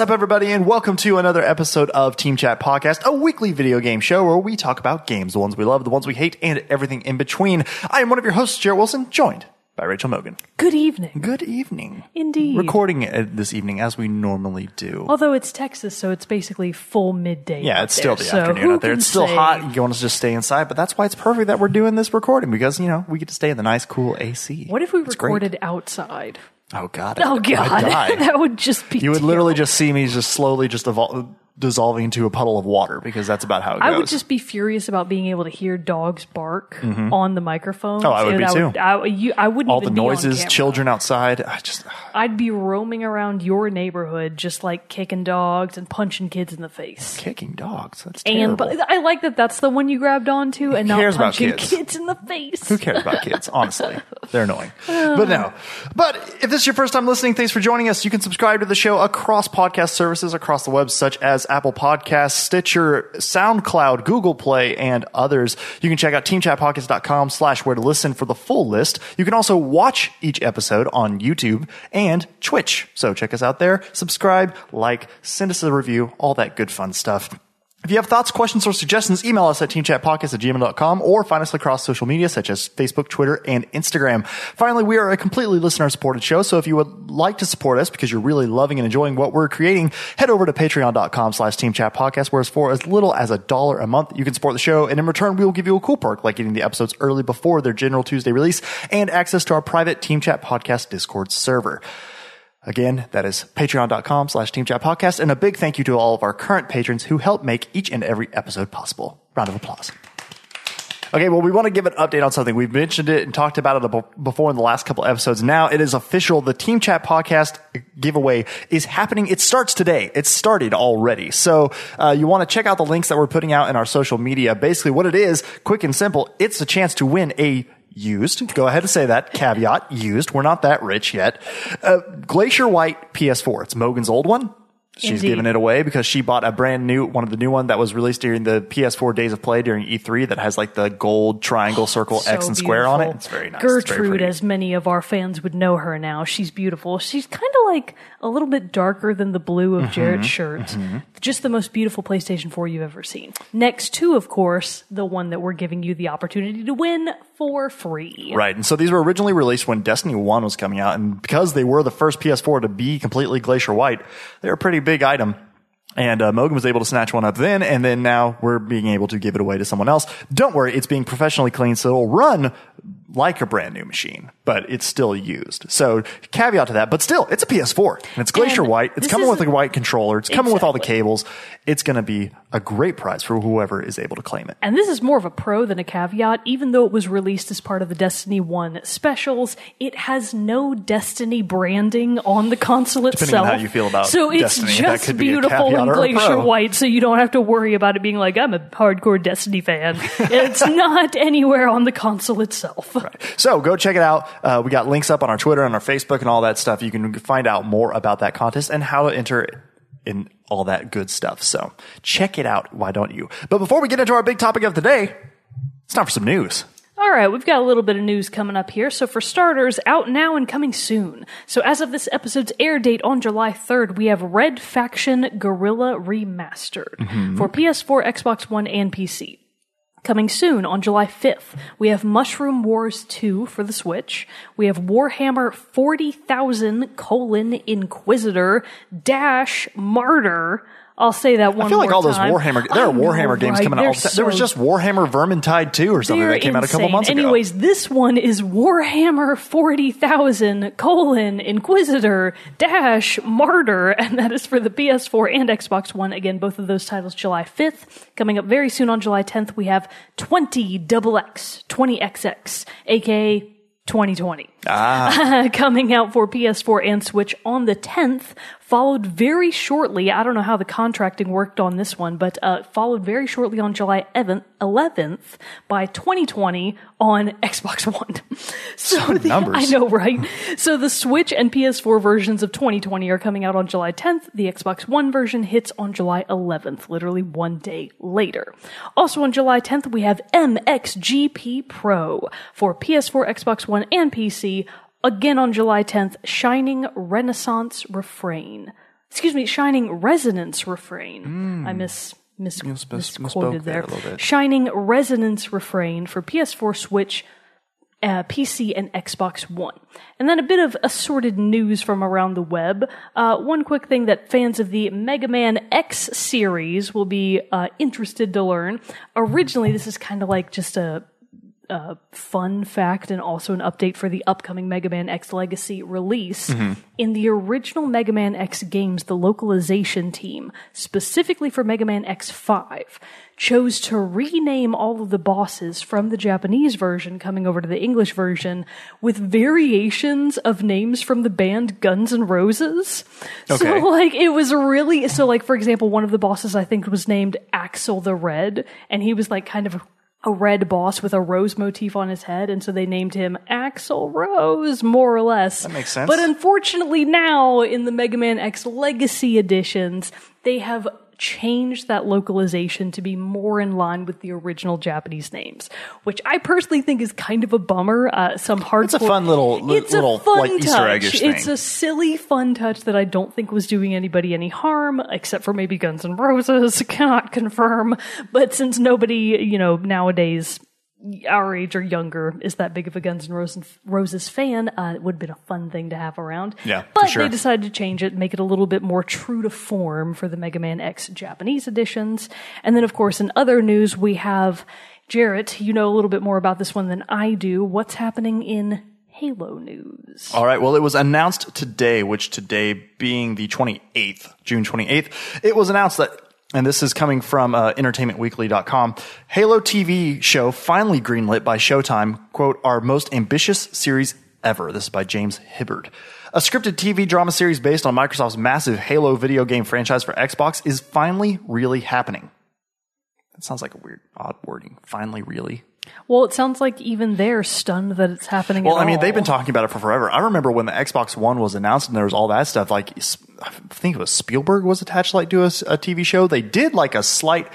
What's up, everybody, and welcome to another episode of Team Chat Podcast, a weekly video game show where we talk about games, the ones we love, the ones we hate, and everything in between. I am one of your hosts, Jared Wilson, joined by Rachel Mogan. Good evening. Good evening. Indeed. Recording it this evening as we normally do. Although it's Texas, so it's basically full midday. yeah, it's still the So afternoon who out there. can It's still say- hot. You want us to just stay inside, but that's why it's perfect that we're doing this recording because, you know, we get to stay in the nice, cool AC. What if we It's great. recorded outside? Oh, God. Oh God, that would just be. You would literally just see me just slowly just evol- dissolving into a puddle of water because that's about how it goes. I goes. would just be furious about being able to hear dogs bark mm-hmm. on the microphone. Oh, I would be too. I, you, I wouldn't all even the be on noises, camera. children outside. I just I'd be roaming around your neighborhood, just like kicking dogs and punching kids in the face. kicking dogs. That's And terrible. but I like that that's the one you grabbed onto, and not cares about punching kids? kids in the face. Who cares about kids? Honestly, they're annoying. But no. But if this is your first time listening, thanks for joining us. You can subscribe to the show across podcast services across the web, such as Apple Podcasts, Stitcher, SoundCloud, Google Play, and others. You can check out teamchatpodcast.com slash where to listen for the full list. You can also watch each episode on YouTube and Twitch. So check us out there. Subscribe, like, send us a review, all that good fun stuff. If you have thoughts, questions, or suggestions, email us at teamchatpodcast at gmail.com or find us across social media such as Facebook, Twitter, and Instagram. Finally, we are a completely listener supported show, so if you would like to support us because you're really loving and enjoying what we're creating, head over to patreon.com slash teamchatpodcast, where it's for as little as a dollar a month. You can support the show, and in return, we will give you a cool perk like getting the episodes early before their general Tuesday release and access to our private Team Chat Podcast Discord server. Again, that is patreon.com slash team chat podcast. And a big thank you to all of our current patrons who help make each and every episode possible. Round of applause. Okay, well, we want to give an update on something. We've mentioned it and talked about it before in the last couple episodes. Now it is official. The Team Chat podcast giveaway is happening. It starts today. It started already. So uh, you want to check out the links that we're putting out in our social media. Basically, what it is, quick and simple, it's a chance to win a used. Go ahead and say that caveat. Used. We're not that rich yet. Uh, Glacier White PS4. It's Mogan's old one. She's Indeed. giving it away because she bought a brand new one of the new one that was released during the PS4 days of play during E3 that has like the gold triangle, circle, So X, and square on it. It's very nice. It's very Gertrude, as many of our fans would know her now, she's beautiful. She's kind of like a little bit darker than the blue of Mm-hmm. Jared's shirt. Just the most beautiful PlayStation 4 you've ever seen. Next to, of course, the one that we're giving you the opportunity to win for free. Right. And so these were originally released when Destiny 1 was coming out. And because they were the first PS4 to be completely glacier white, they're a pretty big item. And uh, Mogan was able to snatch one up then, and then now we're being able to give it away to someone else. Don't worry, it's being professionally cleaned, so it'll run like a brand new machine, but it's still used. So caveat to that, but still, it's a PS4 and it's glacier And white. It's coming with a white controller. It's coming with all the cables. It's going to be a great prize for whoever is able to claim it. And this is more of a pro than a caveat. Even though it was released as part of the Destiny 1 specials, it has no Destiny branding on the console Depending itself. on how you feel about so Destiny, it's just be beautiful caveat in Glacier. White, so you don't have to worry about it being like, I'm a hardcore Destiny fan. it's not anywhere on the console itself. So go check it out. Uh, we got links up on our Twitter and our Facebook and all that stuff. You can find out more about that contest and how to enter in all that good stuff. So check it out. Why don't you? But before we get into our big topic of the day, it's time for some news. All right, we've got a little bit of news coming up here. So, for starters, out now and coming soon. So, as of this episode's air date on July 3rd, we have Red Faction Guerrilla Remastered for PS4, Xbox One, and PC. Coming soon on July 5th, we have Mushroom Wars 2 for the Switch. We have Warhammer 40,000 colon Inquisitor dash Martyr. I'll say that one I feel like all those time. Warhammer, there are I know, Warhammer games right? coming out. They're all the time. there was just Warhammer Vermintide 2 or something that came out a couple insane. months ago. Anyways, this one is Warhammer 40,000 colon Inquisitor dash Martyr, and that is for the PS4 and Xbox One. Again, both of those titles July 5th. Coming up very soon on July 10th, we have 20 double X, 20XX, aka 2020. Ah. coming out for PS4 and Switch on the 10th, followed very shortly. I don't know how the contracting worked on this one, but uh, followed very shortly on July 11th, 11th by 2020 on Xbox One. So, the- numbers. I know, right? So the Switch and PS4 versions of 2020 are coming out on July 10th. The Xbox One version hits on July 11th, literally one day later. Also on July 10th, we have MXGP Pro for PS4, Xbox One, and PC. Again on July 10th, Shining Renaissance Refrain. excuse me, Shining Resonance Refrain. I miss. Mis- mis- misquoted there there. a little bit. Shining Resonance Refrain for PS4, Switch, uh, PC, and Xbox One. And then a bit of assorted news from around the web. Uh, one quick thing that fans of the Mega Man X series will be uh, interested to learn. Originally, this is kind of like just a uh, fun fact and also an update for the upcoming Mega Man X Legacy release. In the original Mega Man X games, the localization team, specifically for Mega Man X5, chose to rename all of the bosses from the Japanese version coming over to the English version with variations of names from the band Guns N' Roses. Okay. So like it was really so like for example one of the bosses I think was named Axel the Red and he was like kind of a red boss with a rose motif on his head and so they named him Axl Rose more or less. That makes sense. But unfortunately now in the Mega Man X Legacy editions they have changed that localization to be more in line with the original Japanese names, which I personally think is kind of a bummer. Uh, some hardcore. It's a fun little- li- It's little, a fun like, Easter touch. eggish It's a silly, fun touch that I don't think was doing anybody any harm, except for maybe Guns N' Roses. Cannot confirm. But since nobody, you know, nowadays our age or younger is that big of a Guns N' Roses, Roses fan, uh, it would have been a fun thing to have around. Yeah, but sure. they decided to change it, make it a little bit more true to form for the Mega Man X Japanese editions. And then, of course, in other news, we have Jared. You know a little bit more about this one than I do. What's happening in Halo news? All right. Well, it was announced today, which today being the 28th, June 28th, it was announced that, and this is coming from uh, entertainmentweekly.com, Halo TV show finally greenlit by Showtime, quote, our most ambitious series ever. This is by James Hibbard. A scripted TV drama series based on Microsoft's massive Halo video game franchise for Xbox is finally really happening. That sounds like a weird, odd wording. Finally, really. Well, it sounds like even they're stunned that it's happening. Well, I mean, all. they've been talking about it for forever. I remember when the Xbox One was announced and there was all that stuff. Like, I think it was Spielberg was attached like to a, a TV show. They did like a slight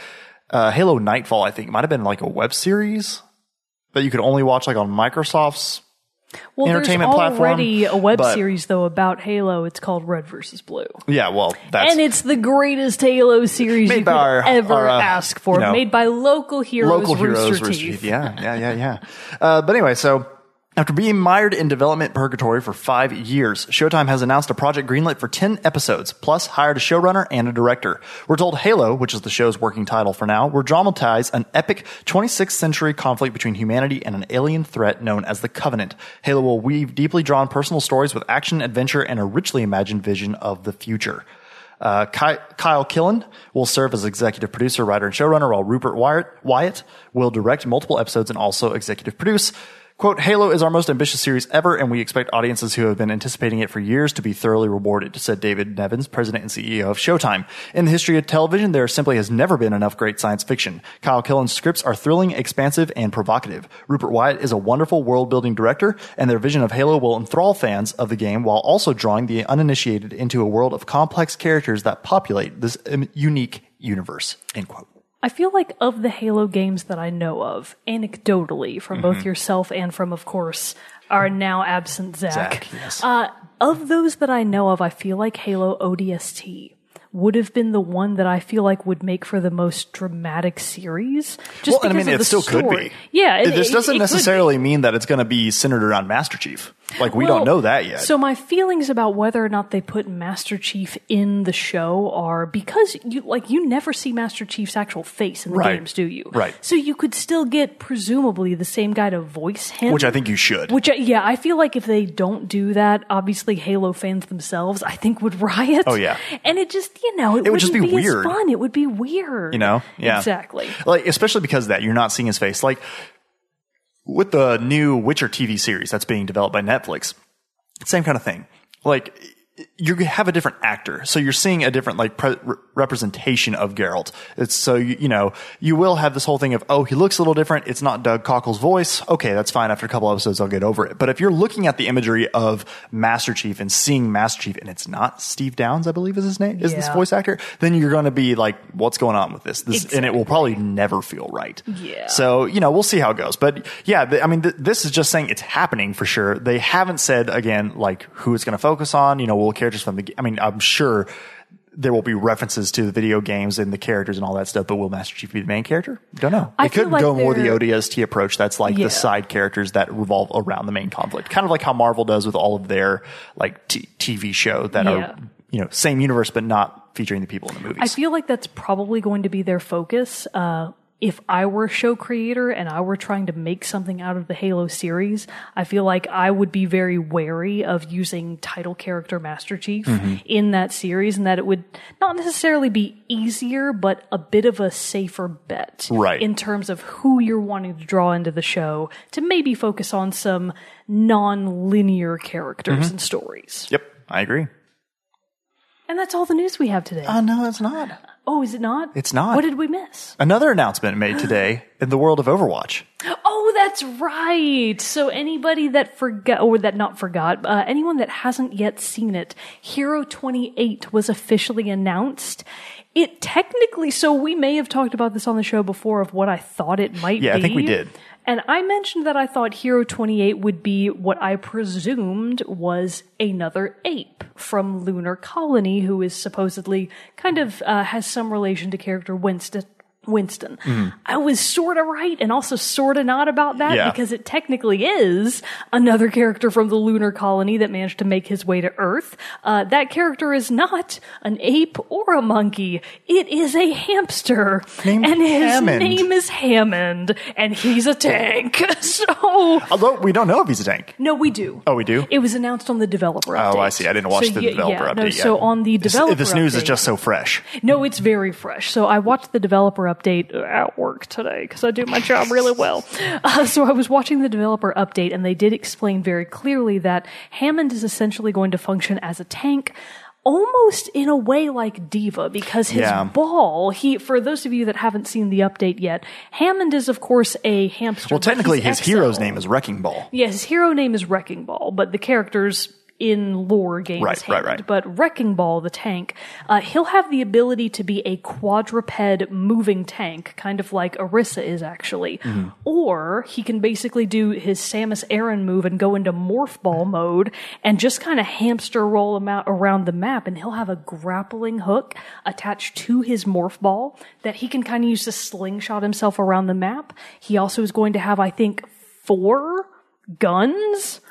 uh, Halo Nightfall. I think it might have been like a web series that you could only watch like on Microsoft's. Well, entertainment there's platform, already a web but- series though about Halo. It's called Red versus Blue. Yeah, well, that's and it's the greatest Halo series you could our- ever our, uh, ask for. you know, made by local heroes, local Rooster heroes. Teeth. Teeth. Yeah, yeah, yeah, yeah. Uh, but anyway, so after being mired in development purgatory for five years, Showtime has announced a project greenlit for 10 episodes, plus hired a showrunner and a director. We're told Halo, which is the show's working title for now, will dramatize an epic 26th century conflict between humanity and an alien threat known as the Covenant. Halo will weave deeply drawn personal stories with action, adventure, and a richly imagined vision of the future. Uh, Kyle Killen will serve as executive producer, writer, and showrunner, while Rupert Wyatt, Wyatt will direct multiple episodes and also executive produce. Quote, Halo is our most ambitious series ever, and we expect audiences who have been anticipating it for years to be thoroughly rewarded, said David Nevins, president and CEO of Showtime. In the history of television, there simply has never been enough great science fiction. Kyle Killen's scripts are thrilling, expansive, and provocative. Rupert Wyatt is a wonderful world building director, and their vision of Halo will enthrall fans of the game while also drawing the uninitiated into a world of complex characters that populate this um, unique universe. End quote. I feel like of the Halo games that I know of, anecdotally, from both Mm-hmm. yourself and from, of course, our now absent Zach. Zach, yes. Uh, of those that I know of, I feel like Halo ODST would have been the one that I feel like would make for the most dramatic series. Just well, and I mean, of it the still could be. Yeah, it, this it- doesn't it could be. necessarily mean that it's going to be centered around Master Chief. Like we Well, don't know that yet. So my feelings about whether or not they put Master Chief in the show are because you like you never see Master Chief's actual face in the Right. games, do you? Right. So you could still get presumably the same guy to voice him. which I think you should. Which, I- yeah, I feel like if they don't do that, obviously Halo fans themselves, I think, would riot. Oh, yeah. and it just, you know, it, It would just be as weird. fun. It would be weird. you know? Yeah. exactly. Like especially because of that you're not seeing his face. Like with the new Witcher TV series that's being developed by Netflix, same kind of thing. Like you have a different actor, so you're seeing a different like pre- representation of Geralt. It's so you, you know you will have this whole thing of oh he looks a little different. It's not Doug Cockle's voice. Okay, that's fine. After a couple episodes, I'll get over it. But if you're looking at the imagery of Master Chief and seeing Master Chief, and it's not Steve Downes, I believe is his name, is this voice actor, then you're going to be like, what's going on with this? This and it will probably never feel right. Yeah. So you know we'll see how it goes. But yeah, th- I mean th- this is just saying it's happening for sure. They haven't said again like who it's going to focus on. You know, characters from the. I mean, I'm sure there will be references to the video games and the characters and all that stuff, but will Master Chief be the main character? Don't know. I It could like go more the ODST approach. That's like Yeah. the side characters that revolve around the main conflict, kind of like how Marvel does with all of their like t- TV show that Yeah. are you know same universe but not featuring the people in the movies. I feel like that's probably going to be their focus. Uh, if I were a show creator and I were trying to make something out of the Halo series, I feel like I would be very wary of using title character Master Chief Mm-hmm. in that series, and that it would not necessarily be easier, but a bit of a safer bet. Right. In terms of who you're wanting to draw into the show to maybe focus on some non linear characters Mm-hmm. and stories. yep, I agree. And that's all the news we have today. Oh no, it's not. Oh, is it not? It's not. What did we miss? Another announcement made today in the world of Overwatch. Oh, that's right. So anybody that forgot, or that not forgot, uh, anyone that hasn't yet seen it, Hero 28 was officially announced. It technically, so we may have talked about this on the show before of what I thought it might be. Yeah, I think we did. And I mentioned that I thought Hero 28 would be what I presumed was another ape from Lunar Colony, who is supposedly kind of uh, has some relation to character Winston. Winston. I was sort of right and also sort of not about that. Yeah. because it technically is another character from the lunar colony that managed to make his way to Earth. Uh, that character is not an ape or a monkey. It is a hamster. Named and his Hammond. name is Hammond and he's a tank. so, Although we don't know if he's a tank. no, we do. Oh, we do. It was announced on the developer update. Oh, I see. I didn't watch So the ye- developer yeah, update no, yet. So on the This- developer this news is just so fresh. no, it's very fresh. So I watched the developer update at work today because I do my job really well. Uh, so I was watching the developer update, and they did explain very clearly that Hammond is essentially going to function as a tank. Almost in a way like D.Va, because his Yeah. ball, he, for those of you that haven't seen the update yet, Hammond is of course a hamster. Well, technically, his hero's name is Wrecking Ball. Yeah, his hero name is Wrecking Ball, but the characters in lore games Right, is right, right. But Wrecking Ball, the tank, uh, he'll have the ability to be a quadruped moving tank, kind of like Orisa is actually. Mm-hmm. Or he can basically do his Samus Aran move and go into Morph Ball mode and just kind of hamster roll him out around the map, and he'll have a grappling hook attached to his Morph Ball that he can kind of use to slingshot himself around the map. He also is going to have, I think, four guns.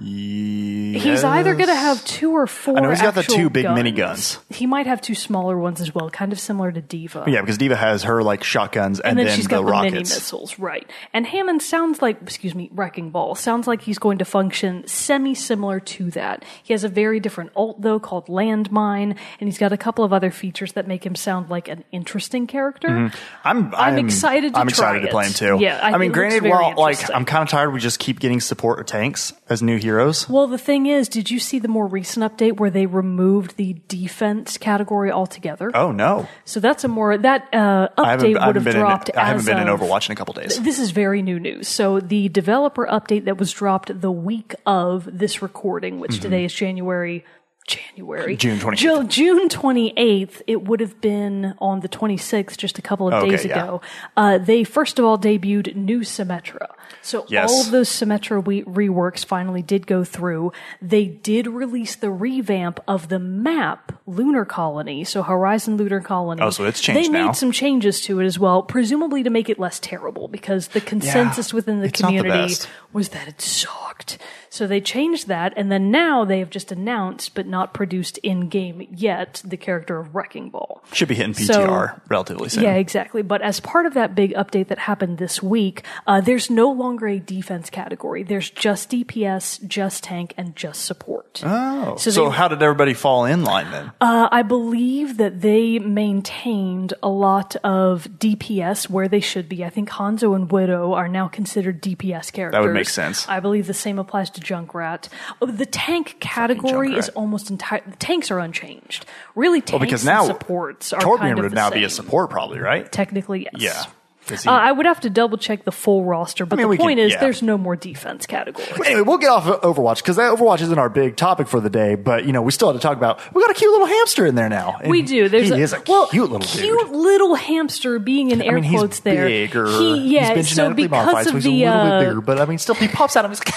He's either going to have two or four. I know he's got the two big guns. miniguns. He might have two smaller ones as well, kind of similar to D.Va. Yeah, because D.Va has her like shotguns and, And then, she's the got the mini missiles, right? And Hammond sounds like, excuse me, Wrecking Ball sounds like he's going to function semi similar to that. He has a very different alt though called Landmine, and he's got a couple of other features that make him sound like an interesting character. Mm-hmm. I'm, I'm excited to I'm excited to play him too. Yeah, I, I mean, granted, while like I'm kind of tired, we just keep getting support tanks as new heroes. Well, the thing is, did you see the more recent update where they removed the defense category altogether? Oh no, So that's a more that uh, update would have dropped. in, I haven't been in Overwatch in a couple days. This is very new news. So the developer update that was dropped the week of this recording, which today is January. January. Mm-hmm. June 28th. Ju- June 28th. It would have been on the 26th, just a couple of Okay, days yeah. ago. Uh, they first of all debuted new Symmetra. So Yes. all of those Symmetra we- reworks finally did go through. They did release the revamp of the map, Lunar Colony. So Horizon Lunar Colony. Oh, so it's changed. They changed made some changes to it as well, presumably to make it less terrible because the consensus within the not the community was that it sucked. So they changed that, and then now they have just announced, but not produced in game yet, the character of Wrecking Ball. Should be hitting So- PTR relatively soon. Yeah, exactly. But as part of that big update that happened this week, uh, there's no longer a defense category. There's just DPS, just tank, and just support. Oh, so, So they- how did everybody fall in line then? Uh, I believe that they maintained a lot of DPS where they should be. I think Hanzo and Widow are now considered DPS characters. That would make sense. I believe the same applies to Junkrat. Oh, the tank category is almost entire. The tanks are unchanged. Really, tanks Well, because and now supports are Torbjorn kind of would the now be a support, probably, right? Technically, yes. Yeah. He- Uh, I would have to double check the full roster, but mean, the we can- point is, yeah. there's no more defense category. Anyway, we'll get off of Overwatch because that Overwatch isn't our big topic for the day. But you know, we still have to talk about. We got a cute little hamster in there now. We do. There's he a, is a well, cute little cute dude. little hamster being in air I mean, he's quotes there. bigger. He, yeah, he's been so genetically because modified, so he's the a little uh, bit bigger. But I mean, still, he pops out of his.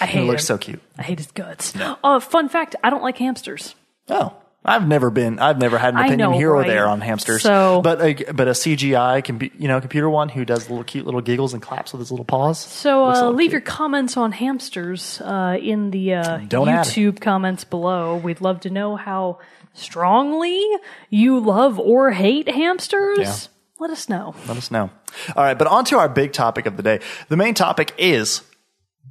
I hate he looks him. so cute. I hate his guts. Uh, fun fact: I don't like hamsters. Oh, I've never been. I've never had an I opinion know, here or there on hamsters. So- but a, but a CGI can be you know computer one who does little cute little giggles and claps with his little paws. So uh, leave cute. your comments on hamsters uh, in the uh. YouTube comments below. We'd love to know how strongly you love or hate hamsters. Yeah. Let us know. Let us know. All right, but on to our big topic of the day. The main topic is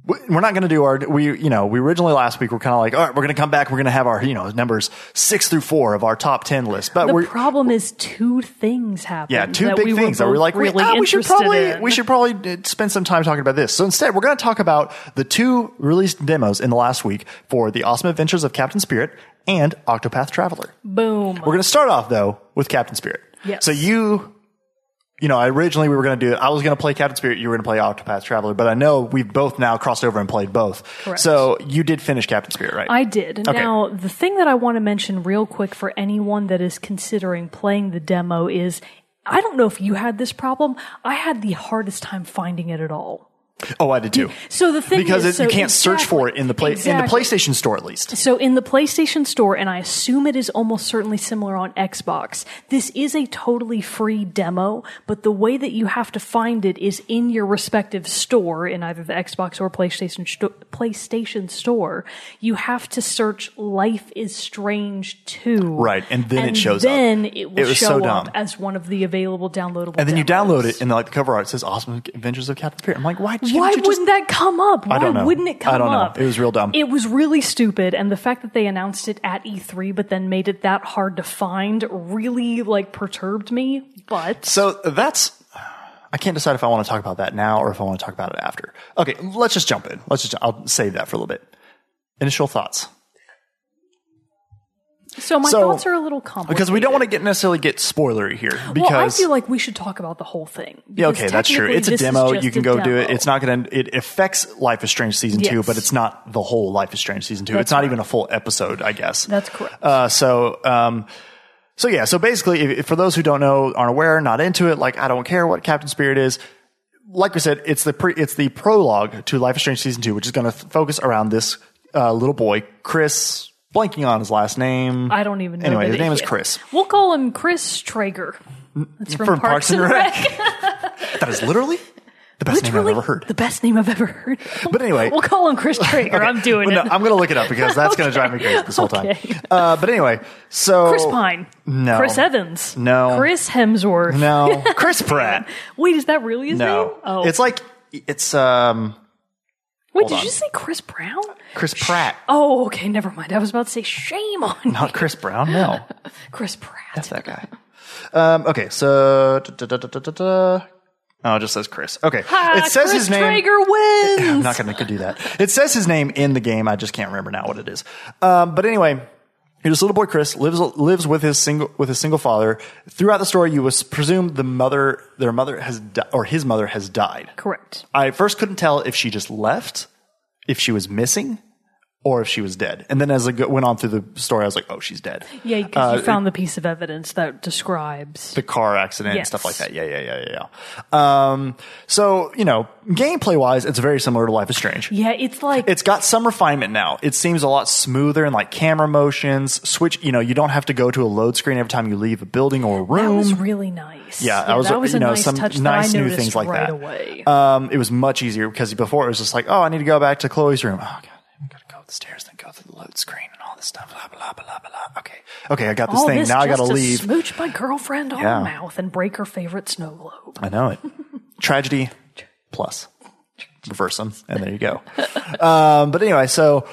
we're not going to do our we you know we originally last week were kind of like all right we're going to come back we're going to have our you know numbers six through four of our top ten list but The we're problem is two things happen. yeah two big we things that we're like really we, ah, we should probably in. we should probably uh, spend some time talking about this so instead we're going to talk about the two released demos in the last week for the awesome adventures of Captain Spirit and Octopath Traveler Boom. we're going to start off though with Captain Spirit. Yes. So you, you know, originally we were going to do it. I was going to play Captain Spirit. You were going to play Octopath Traveler, but I know we've both now crossed over and played both. Correct. So you did finish Captain Spirit, right? I did. Okay. Now, the thing that I want to mention real quick for anyone that is considering playing the demo is I don't know if you had this problem. I had the hardest time finding it at all. Oh, I did too. So the thing because is, it, you can't search for it in the play in the. PlayStation Store at least. So in the PlayStation Store, and I assume it is almost certainly similar on Xbox, this is a totally free demo, but the way that you have to find it is in your respective store, in either the Xbox or PlayStation sto- PlayStation Store. You have to search "Life is Strange 2. Right, and then it shows up. Then it will It was show so up as one of the available downloadable. And then you download it, and like the cover art says "Awesome Adventures of Captain Spirit." I'm like, why? Why just- wouldn't that come up? Why don't know. wouldn't it come I don't know. up? It was real dumb. It was really stupid, and the fact that they announced it at E3 but then made it that hard to find really like perturbed me. But So that's. I can't decide if I want to talk about that now or if I want to talk about it after. Okay, let's just jump in. Let's just. I'll save that for a little bit. Initial thoughts. So my So- thoughts are a little complicated because we don't want to get necessarily get spoilery here. Because Well, I feel like we should talk about the whole thing. yeah, okay, that's true. It's a demo. You can go do it. It's not going to. It affects Life is Strange season two, but it's not the whole Life is Strange season two. That's it's not correct. even a full episode, I guess. That's correct. Uh, so, um, so yeah. So basically, if, if for those who don't know, aren't aware, not into it, like I don't care what Captain Spirit is. Like we said, it's the pre, it's the prologue to Life is Strange season two, which is going to f- focus around this uh, little boy, Chris. Blanking on his last name. I don't even know. Anyway, his name is Chris. We'll call him Chris Traeger. That's from, From Parks, and Rec. That is literally the best name I've ever heard. the best name I've ever heard. But anyway, we'll call him Chris Traeger. I'm doing Well, it. no, I'm going to look it up because that's going to drive me crazy this whole time. Okay. Uh, but anyway, so Chris Pine. No. Chris Evans. No. Chris Hemsworth. No, Chris Pratt. Wait, is that really his name? No, Oh. it's like it's um Wait, did on. you say Chris Brown? Chris Pratt, Oh, okay, never mind. I was about to say shame on you. not Chris Brown. No, Chris Pratt. that's that guy. Um, okay, so da, da, da, oh, it just says Chris. Okay, Ah, it says Chris his name. Traeger wins. I'm not going to do that. It says his name in the game. I just can't remember now what it is. Um, but anyway, this little boy Chris lives lives with his single with his single father. Throughout the story, you was presumed the mother, their mother has di- or his mother has died. Correct. I first couldn't tell if she just left, if she was missing, or if she was dead. And then as I go- went on through the story, I was like, oh, she's dead. Yeah, because Uh, you found the piece of evidence that describes. the car accident and stuff like that. Yeah, yeah, yeah, yeah, yeah. Um, so you know, gameplay wise, it's very similar to Life is Strange. yeah, it's like It's got some refinement now. It seems a lot smoother and like camera motions. Switch, you know, you don't have to go to a load screen every time you leave a building or a room. that was really nice. yeah, that was, that was you a know nice some touch nice that I new things like right that. Um, it was much easier because before it was just like, oh, I need to go back to Chloe's room. Oh the stairs, then go through the load screen and all this stuff. Blah blah blah blah blah. Okay, okay, I got this All thing. this now I gotta to leave. smooch my girlfriend on Yeah. the mouth and break her favorite snow globe. I know it. Tragedy plus. Reverse them, and there you go. Um, but anyway, so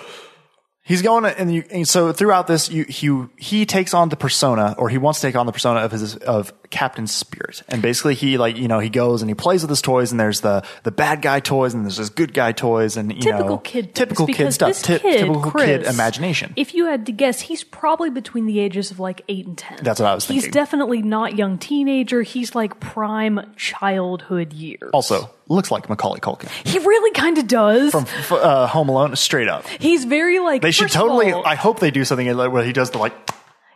he's going, and, you, and so throughout this, you, he he takes on the persona, or he wants to take on the persona of his of Captain Spirit, and basically he like you know he goes and he plays with his toys, and there's the the bad guy toys, and there's his good guy toys, and you typical know kid typical kid stuff, kid, typical Chris, kid imagination. If you had to guess, he's probably between the ages of like eight and ten. That's what I was thinking. He's definitely not young teenager. He's like prime childhood years. also, looks like Macaulay Culkin he really kind of does. from f- uh, Home Alone, straight up. he's very like. They should totally. all- I hope they do something like where he does the like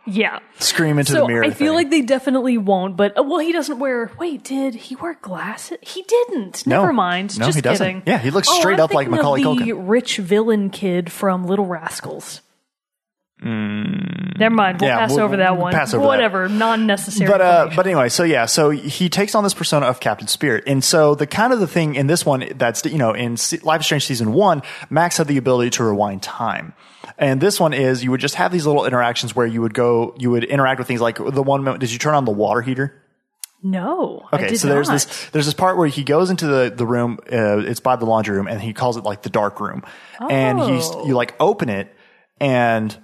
yeah. scream into so the mirror. I feel thing. like they definitely won't. But uh, well, he doesn't wear. Wait, did he wear glasses? He didn't. No. Never mind. No, Just he doesn't. kidding. Yeah, he looks Oh, straight I'm up like Macaulay Culkin. rich villain kid from Little Rascals. Never mind. We'll Yeah, pass we'll- over that one. pass over. Whatever. Non-necessary. but uh, but anyway, so yeah, so he takes on this persona of Captain Spirit, and so the kind of the thing in this one that's you know in Life is Strange season one, Max had the ability to rewind time. And this one is you would just have these little interactions where you would go, you would interact with things like the one moment. Did you turn on the water heater? no. Okay, so there's not. this there's this part where he goes into the the room. Uh, it's by the laundry room, and he calls it like the dark room. And he's Oh. you like open it, and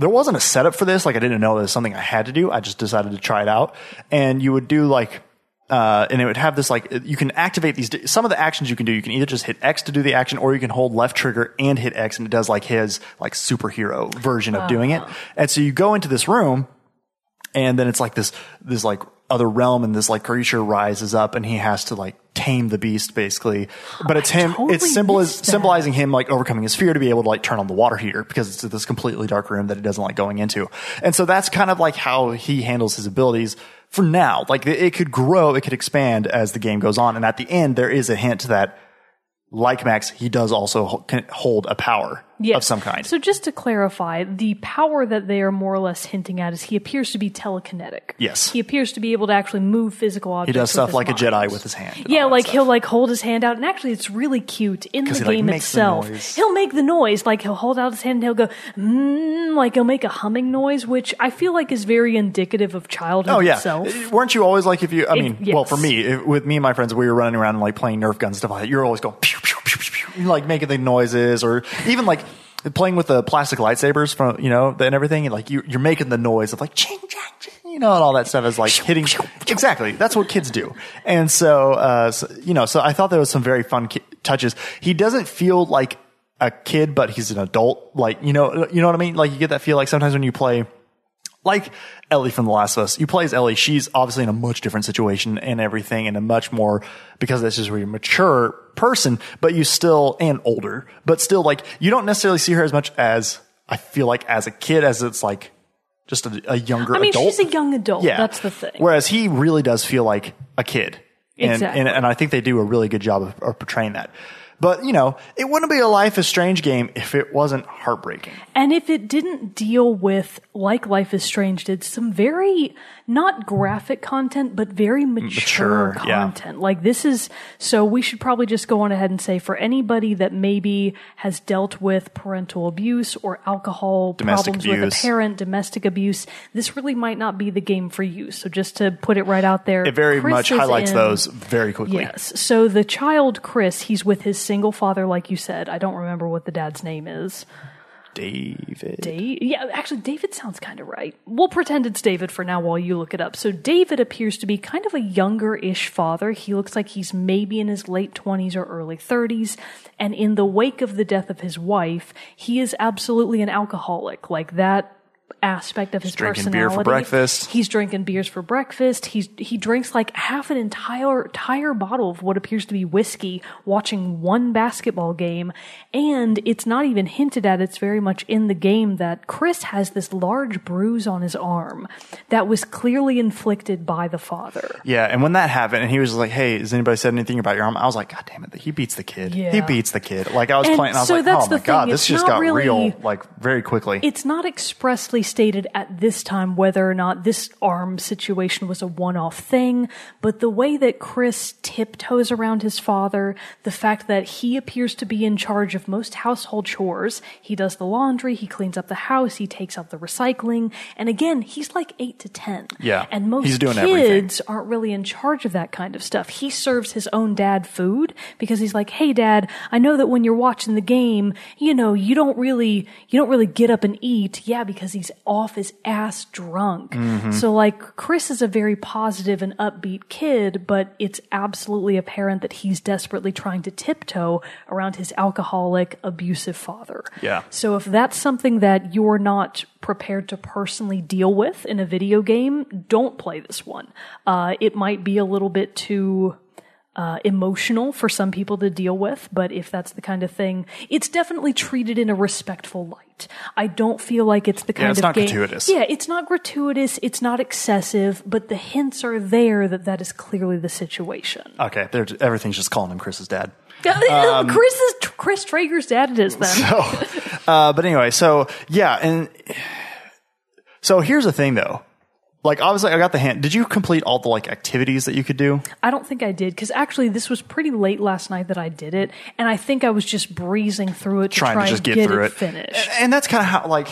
there wasn't a setup for this. Like I didn't know that was something I had to do. I just decided to try it out. And you would do like. Uh, and it would have this like you can activate these some of the actions you can do you can either just hit x to do the action or you can hold left trigger and hit x and it does like his like superhero version of doing it and so you go into this room and then it's like this this like other realm and this like creature rises up and he has to like tame the beast basically. But it's him totally it's symbol symbolizing him like overcoming his fear to be able to like turn on the water heater because it's this completely dark room that he doesn't like going into. And so that's kind of like how he handles his abilities for now. Like it it could grow it could expand as the game goes on. And at the end there is a hint that like max he does also hold a power Yes. of some kind So just to clarify, the power that they are more or less hinting at is he appears to be telekinetic. Yes. He appears to be able to actually move physical objects. he does stuff like a jedi with his hand Yeah, like stuff. he'll like hold his hand out, and actually, it's really cute in the he, like, game makes the itself. noise. He'll make the noise, like he'll hold out his hand and he'll go, mm, like he'll make a humming noise, which I feel like is very indicative of childhood Oh yeah, itself. weren't you always like if you? I mean, well, yes. for me, if, with me and my friends, we were running around and like playing Nerf guns stuff like that. You're always going pew, pew, like making the noises, or even like playing with the plastic lightsabers from you know and everything. and, Like you, you're making the noise of like ching chang ching, you know, and all that stuff is like hitting. Exactly, that's what kids do. And so, uh, so, you know, so I thought there was some very fun ki- touches. He doesn't feel like a kid, but he's an adult. Like you know, you know what I mean. Like you get that feel like sometimes when you play like Ellie from The Last of Us. You play as Ellie. She's obviously in a much different situation and everything and a much more, because this is a mature person, but you still, and older, but still like, you don't necessarily see her as much as, I feel like as a kid, as it's like just a, a younger I mean, adult. she's a young adult. yeah. That's the thing. Whereas he really does feel like a kid. And, Exactly. and, and I think they do a really good job of, of portraying that. But, you know, it wouldn't be a Life is Strange game if it wasn't heartbreaking. And if it didn't deal with, like Life is Strange did, some very, not graphic content, but very mature, Mature, yeah. content. Like this is, so we should probably just go on ahead and say for anybody that maybe has dealt with parental abuse or alcohol Domestic problems with a parent, domestic abuse, this really might not be the game for you. So just to put it right out there. It very Chris much highlights in- those very quickly. Yes. So the child, Chris, he's with his single father, like you said. I don't remember what the dad's name is. David. Yeah, actually, David sounds kind of right. We'll pretend it's David for now while you look it up. So, David appears to be kind of a younger ish father. He looks like he's maybe in his late 20s or early 30s. And in the wake of the death of his wife, he is absolutely an alcoholic. Like that aspect of his drinking personality. beer for breakfast. He's drinking beers for breakfast. He's he drinks like half an entire entire bottle of what appears to be whiskey, watching one basketball game, and it's not even hinted at. It's very much in the game that Chris has this large bruise on his arm that was clearly inflicted by the father. Yeah, and when that happened, and he was like, "Hey, has anybody said anything about your arm?" I was like, "God damn it, he beats the kid. He beats the kid." Like I was And playing, and I was so like, "Oh my the god, thing, this it's just got really- real like very quickly." It's not expressly stated at this time whether or not this arm situation was a one off thing, but the way that Chris tiptoes around his father, the fact that he appears to be in charge of most household chores, he does the laundry, he cleans up the house, he takes out the recycling, and again, he's like eight to ten. Yeah, And most kids everything. aren't really in charge of that kind of stuff. He serves his own dad food because he's like, "Hey dad, I know that when you're watching the game, you know, you don't really you don't really get up and eat." Yeah, because he's off his ass drunk. Mm-hmm. So like Chris is a very positive and upbeat kid, but it's absolutely apparent that he's desperately trying to tiptoe around his alcoholic, abusive father. Yeah. So if that's something that you're not prepared to personally deal with in a video game, don't play this one. Uh, it might be a little bit too uh, emotional for some people to deal with, but if that's the kind of thing, it's definitely treated in a respectful light. I don't feel like it's the kind it's of not game. gratuitous. Yeah, it's not gratuitous. It's not excessive, but the hints are there that that is clearly the situation. okay, they're, everything's just calling him Chris's dad. Uh, Chris is Chris Traeger's dad. It is then. Uh, but anyway, so yeah, and So here's the thing though. Like obviously I got the hint. Did you complete all the like activities that you could do? I don't think I did because actually this was pretty late last night that I did it, and I think I was just breezing through it to Trying try to just and get, get, through it it. finished. And that's kind of how like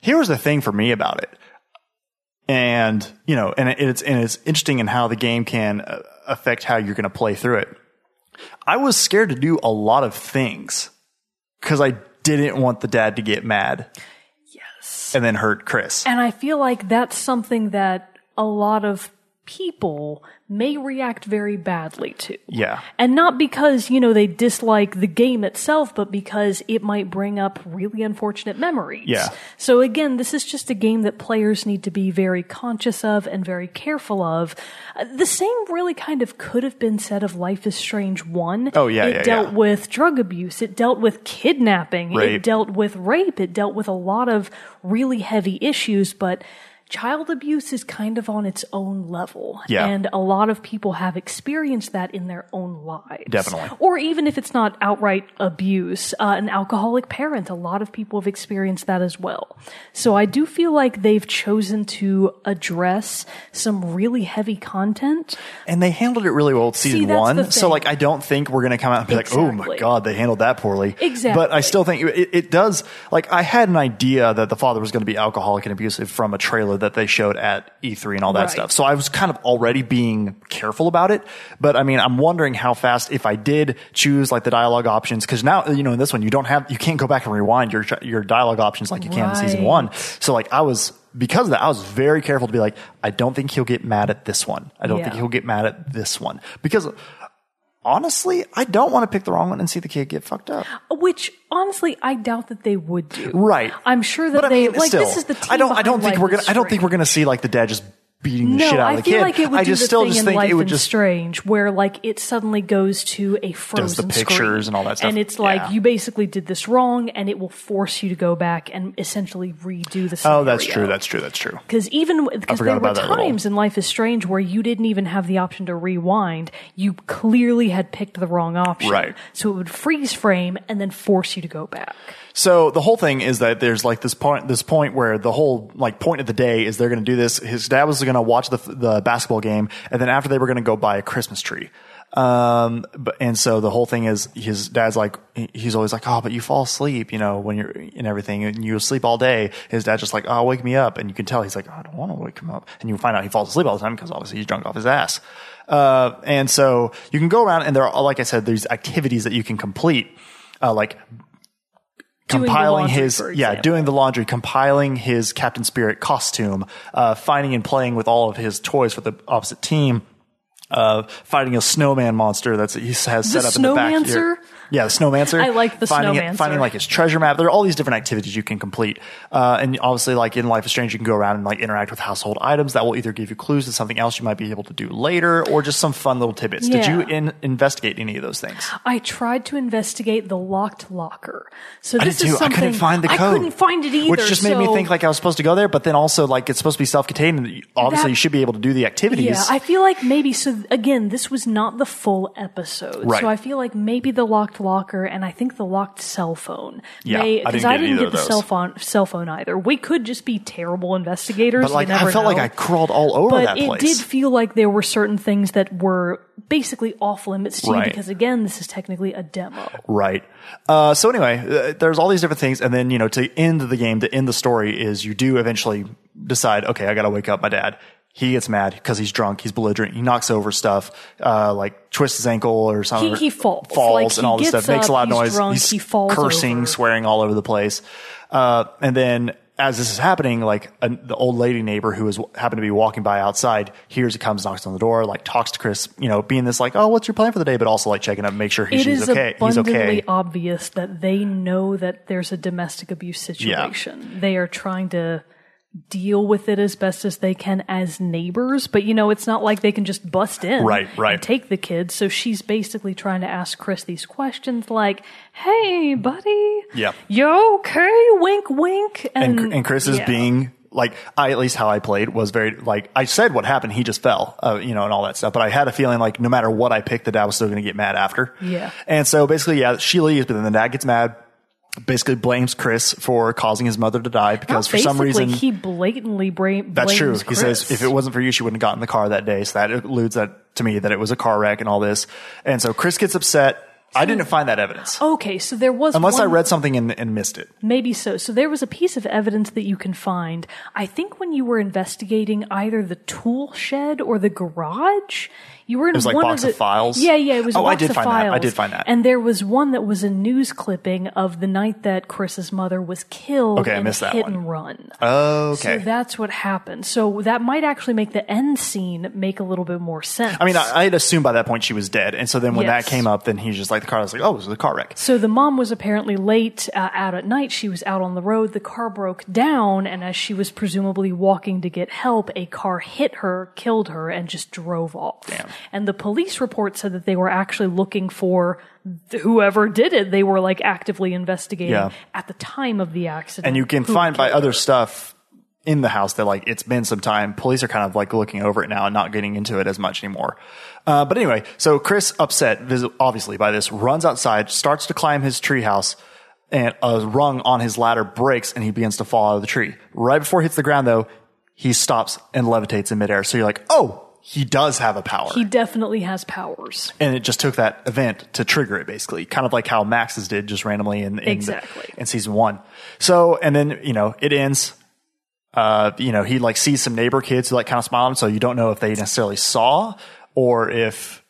here's the thing for me about it. And, you know, and it's and it's interesting in how the game can uh, affect how you're going to play through it. I was scared to do a lot of things cuz I didn't want the dad to get mad Yes. and then hurt Chris. And I feel like that's something that a lot of people may react very badly to. Yeah. And not because, you know, they dislike the game itself, but because it might bring up really unfortunate memories. Yeah. So again, this is just a game that players need to be very conscious of and very careful of. Uh, The same really kind of could have been said of Life is Strange 1. Oh, yeah, It yeah, dealt yeah. with drug abuse. It dealt with kidnapping. Rape. It dealt with rape. It dealt with a lot of really heavy issues, but child abuse is kind of on its own level. Yeah. And a lot of people have experienced that in their own lives. Definitely. Or even if it's not outright abuse, uh, an alcoholic parent, a lot of people have experienced that as well. So I do feel like they've chosen to address some really heavy content. And they handled it really well season that's one. So like, I don't think we're going to come out and be like, oh my God, they handled that poorly. Exactly. But I still think it, it does, like, I had an idea that the father was going to be alcoholic and abusive from a trailer that they showed at E3 and all that Right. stuff. So I was kind of already being careful about it. But I mean, I'm wondering how fast, if I did choose like the dialogue options, cause now, you know, in this one, you don't have, you can't go back and rewind your, your dialogue options like you can in season one. So like, I was, because of that, I was very careful to be like, I don't think he'll get mad at this one. I don't Yeah. think he'll get mad at this one. Because honestly, I don't want to pick the wrong one and see the kid get fucked up. Which honestly, I doubt that they would do. Right. I'm sure that But I they mean, like still, this is the team I don't. I don't think we're gonna. I don't think we're gonna see like the dad just beating the No, shit out I of the feel kid. like it would I do just the still thing just in think Life it would and just. Strange, where like it suddenly goes to a frozen does the pictures screen. and all that stuff. and it's like Yeah. you basically did this wrong, and it will force you to go back and essentially redo the. Scenario. Oh, that's true. That's true. That's true. Because even because there were about that little- times in Life is Strange where you didn't even have the option to rewind. You clearly had picked the wrong option, Right. So it would freeze frame and then force you to go back. So the whole thing is that there's like this point, this point where the whole like point of the day is they're going to do this. His dad was going to watch the the basketball game, and then after they were going to go buy a Christmas tree. Um, but and so the whole thing is his dad's like he's always like, oh, but you fall asleep, you know, when you're and everything, and you sleep all day. His dad's just like, oh, wake me up, and you can tell he's like, oh, I don't want to wake him up, and you find out he falls asleep all the time because obviously he's drunk off his ass. Uh, and so you can go around and there are, like I said, there's activities that you can complete, uh, like compiling laundry, his yeah doing the laundry compiling his captain spirit costume uh, finding and playing with all of his toys for the opposite team uh, fighting a snowman monster that's he has set The up in the back here. Yeah, the snowmancer. I like the finding it- Snowmancer. finding like his treasure map. There are all these different activities you can complete, uh, and obviously, like in Life is Strange, you can go around and like interact with household items that will either give you clues to something else you might be able to do later, or just some fun little tidbits. Did you in, investigate any of those things? I tried to investigate the locked locker. So I this is too. I something couldn't find the code. I couldn't find it either. Which just made me think like I was supposed to go there, but then also like it's supposed to be self-contained. And obviously, That- you should be able to do the activities. Yeah, I feel like maybe so. Again, this was not the full episode, Right. so I feel like maybe the locked locker and I think the locked cell phone. Yeah, I because didn't I didn't get the cell phone cell phone either. We could just be terrible investigators. but like never I felt like. I crawled all over but that it did feel like there were certain things that were basically off limits to you because again, this is technically a demo. Right. Uh, so anyway, uh, there's all these different things, and then you know to end the game, to end the story is you do eventually decide, okay, I got to wake up my dad. He gets mad because he's drunk. He's belligerent. He knocks over stuff, uh, like twists his ankle or something. He- he falls. falls, Like, and all this stuff. Makes a lot of noise. drunk, he's he falls cursing, over. swearing all over the place. Uh, and then as this is happening, like a, the old lady neighbor who is happened to be walking by outside hears it comes, knocks on the door, like talks to Chris, you know, being this like, oh, what's your plan for the day? But also like checking up, make sure he, It she's is okay. He's abundantly okay. obvious that they know that there's a domestic abuse situation. They are trying to deal with it as best as they can as neighbors, but you know, it's not like they can just bust in Right, right. and take the kids. So she's basically trying to ask Chris these questions like, "Hey, buddy, Yeah. you okay? Wink, wink." And and, and Chris is yeah. being like I at least how I played was very like I said what happened he just fell uh, you know and all that stuff but I had a feeling like no matter what I picked the dad was still going to get mad after Yeah. and so basically yeah she leaves but then the dad gets mad basically blames Chris for causing his mother to die because for some reason he blatantly bra- that's true. blames He says if it wasn't for you, she wouldn't have gotten in the car that day. So that alludes that to me that it was a car wreck and all this. And so Chris gets upset. I didn't find that evidence Okay, so there was unless I read something and, and missed it. Maybe so. So there was a piece of evidence that you can find. I think when you were investigating either the tool shed or the garage, you were in was like one box of of the files? Yeah, yeah, it was. a Oh, I did of find that. I did find that. And there was one that was a news clipping of the night that Chris's mother was killed Okay, I in missed a that hit one. and run. Oh, Okay. So that's what happened. So that might actually make the end scene make a little bit more sense. I mean, I, I had assumed by that point she was dead. And so then when Yes. that came up, then he's just like, the car I was like, oh, it was a car wreck. So the mom was apparently late uh, out at night. She was out on the road. The car broke down, and as she was presumably walking to get help, a car hit her, killed her, and just drove off. Damn. And the police report said that they were actually looking for whoever did it. They were like actively investigating Yeah. at the time of the accident. And you can who find by other stuff in the house that like it's been some time. Police are kind of like looking over it now and not getting into it as much anymore. Uh, but anyway, so Chris, upset obviously by this, runs outside, starts to climb his treehouse, and a rung on his ladder breaks, and he begins to fall out of the tree. Right before he hits the ground, though, he stops and levitates in midair. So you're like, oh, he does have a power. He definitely has powers. and it just took that event to trigger it basically kind of like how max's did just randomly in, in, the- Exactly. in season one so and then you know it ends uh you know he like sees some neighbor kids who like kind of smile him so you don't know if they necessarily saw or if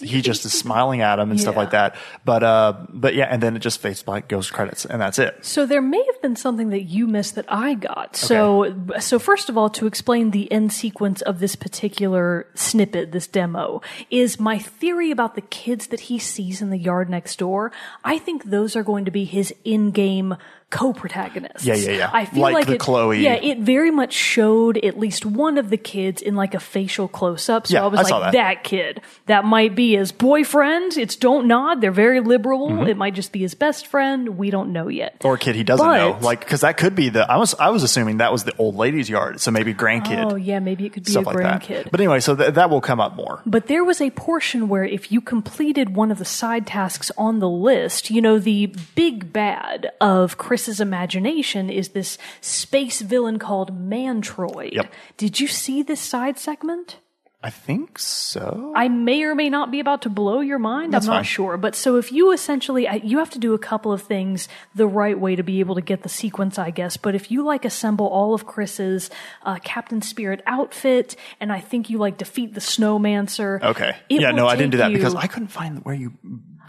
he just is smiling at him and stuff like that but uh but yeah and then it just fades by goes credits and that's it So there may have been something that you missed that I got. So, so first of all, to explain the end sequence of this particular snippet, this demo, is my theory about the kids that he sees in the yard next door. I think those are going to be his in-game co-protagonists. Yeah, yeah, yeah. I feel Like like, the it, Chloe- Yeah, it very much showed at least one of the kids in like a facial close-up. So Yeah, I was I like, that. that kid, that might be his boyfriend. It's don't nod. They're very liberal. Mm-hmm. It might just be his best friend. We don't know yet. or a kid he doesn't But- know like because that could be the i was i was assuming that was the old lady's yard so maybe grandkid Oh yeah, maybe it could be stuff a like grandkid. but anyway so th- that will come up more But there was a portion where if you completed one of the side tasks on the list, you know, the big bad of Chris's imagination is this space villain called Mantroid. Yep. Did you see this side segment? i think so I may or may not be about to blow your mind. That's I'm not fine. sure. But so if you essentially, you have to do a couple of things the right way to be able to get the sequence, I guess. But if you like assemble all of Chris's uh, Captain Spirit outfit, and I think you like defeat the Snowmancer. Okay. yeah, no, I didn't do that because I couldn't find where you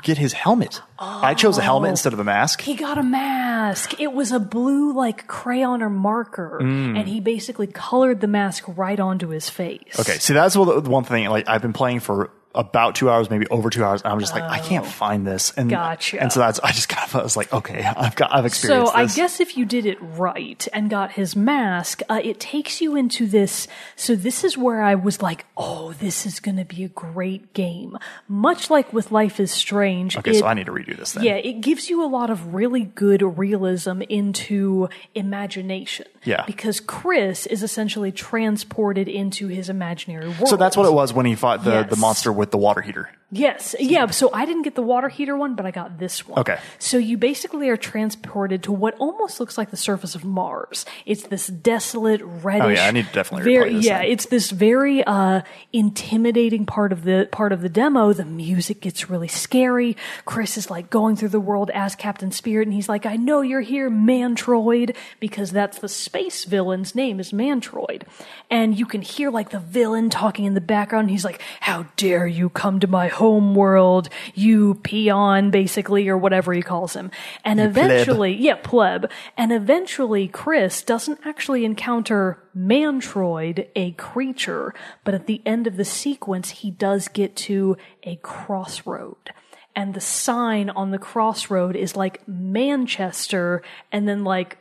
get his helmet. I chose a helmet instead of a mask. He got a mask. It was a blue like crayon or marker, Mm. and he basically colored the mask right onto his face. Okay, see that's the one thing. Like I've been playing for about two hours, maybe over two hours, and I'm just like, I can't find this. And Oh. Gotcha. And so that's I just kind of was like, okay, I've got I've experienced So experienced I guess if you did it right and got his mask, uh, it takes you into this. So this is where I was like, oh, this is going to be a great game. Much like with Life is Strange. okay, it- so I need to redo this then. Yeah, it gives you a lot of really good realism into imagination. Yeah. Because Chris is essentially transported into his imaginary world. So that's what it was when he fought the, Yes. the monster with the water heater. Yes. Yeah. So I didn't get the water heater one, but I got this one. Okay. So you basically are transported to what almost looks like the surface of Mars. It's this desolate, reddish. Oh, yeah, I need to definitely very, replay this Yeah. then. It's this very, uh, intimidating part of the, part of the demo. The music gets really scary. Chris is like going through the world as Captain Spirit and he's like, I know you're here, Mantroid, because that's the space villain's name is Mantroid. And you can hear like the villain talking in the background. He's like, how dare you come to my home world, you peon, basically, or whatever he calls him. And eventually, yeah, pleb. And eventually, Chris doesn't actually encounter Mantroid, a creature, but at the end of the sequence, he does get to a crossroad. And the sign on the crossroad is like Manchester, and then like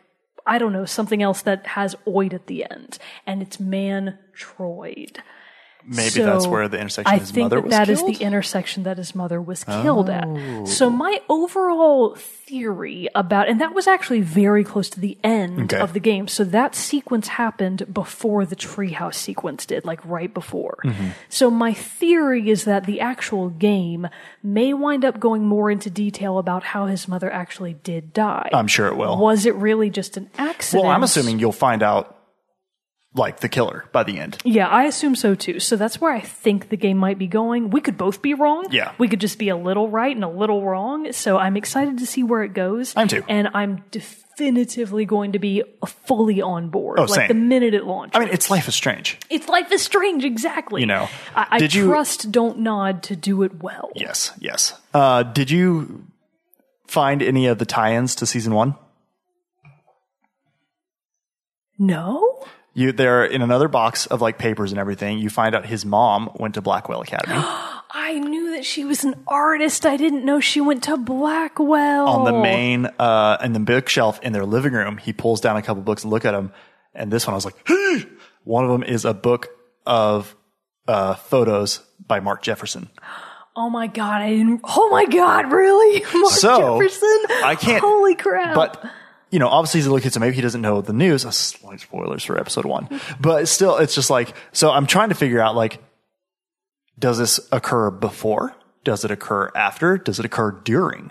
I don't know, something else that has oid at the end. And it's Mantroid. Maybe So, that's where the intersection I of his think mother that that is the intersection that his mother was killed Oh. at. So my overall theory about, and that was actually very close to the end Okay. of the game. So that sequence happened before the treehouse sequence did, like right before. Mm-hmm. So my theory is that the actual game may wind up going more into detail about how his mother actually did die. I'm sure it will. Was it really just an accident? Well, I'm assuming you'll find out like the killer by the end. Yeah, I assume so too. So that's where I think the game might be going. We could both be wrong. Yeah. We could just be a little right and a little wrong. So I'm excited to see where it goes. I'm too. And I'm definitively going to be fully on board. Oh, like same. the minute it launches. I mean, it's Life is Strange. it's Life is Strange, exactly. You know, I, I did you- trust Don't Nod to do it well. Yes, yes. Uh, did you find any of the tie-ins to season one? No? You there in another box of like papers and everything. You find out his mom went to Blackwell Academy I knew that she was an artist. I didn't know she went to Blackwell. on the main uh, and the bookshelf in their living room. He pulls down a couple books and look at them, and this one I was like, one of them is a book of uh, photos by Mark Jefferson. Oh my god, I didn't. Oh my god, really? Mark So, Jefferson? I can't- Holy crap. But you know, obviously he's a little kid, so maybe he doesn't know the news. Uh, Slight spoilers for episode one, but still, it's just like so. I'm trying to figure out like, does this occur before? Does it occur after? Does it occur during?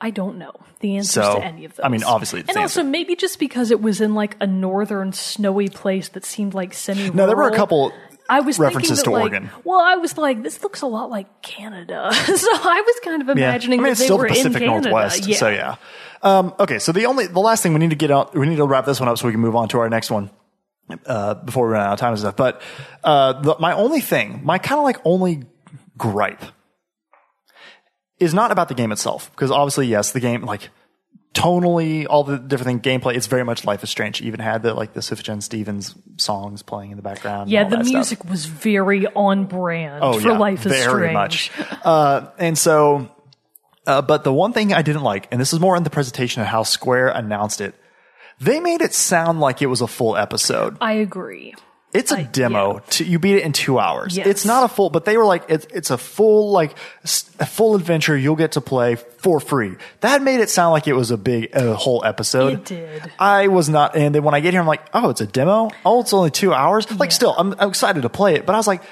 I don't know the answers So, to any of those. I mean, obviously it's and also answer. maybe just because it was in like a northern snowy place that seemed like semi. No, there were a couple I was references thinking to that, like, Oregon. Well, I was like, this looks a lot like Canada, so I was kind of Yeah. imagining I mean, that it's they still were the Pacific in Canada. Northwest. Yeah. So yeah. Um, okay, so the only the last thing we need to get out, we need to wrap this one up so we can move on to our next one uh, before we run out of time and stuff. But uh, the, my only thing, my kind of like only gripe, is not about the game itself because obviously, yes, the game like tonally, all the different thing, gameplay, it's very much Life is Strange. It even had the like the Sufjan Stevens songs playing in the background. Yeah, the that stuff. music was very on brand Oh, for yeah, Life is very Strange. much. Uh, and so, uh, but the one thing I didn't like, and this is more in the presentation of how Square announced it, they made it sound like it was a full episode. I agree. It's a demo. yeah. To, you beat it in two hours. Yes. It's not a full, but they were like, it's, it's a full, like, a full adventure you'll get to play for free. That made it sound like it was a big, a whole episode. It did. I was not, and then when I get here, I'm like, oh, it's a demo? Oh, it's only two hours? Like, still, I'm, I'm excited to play it, but I was like,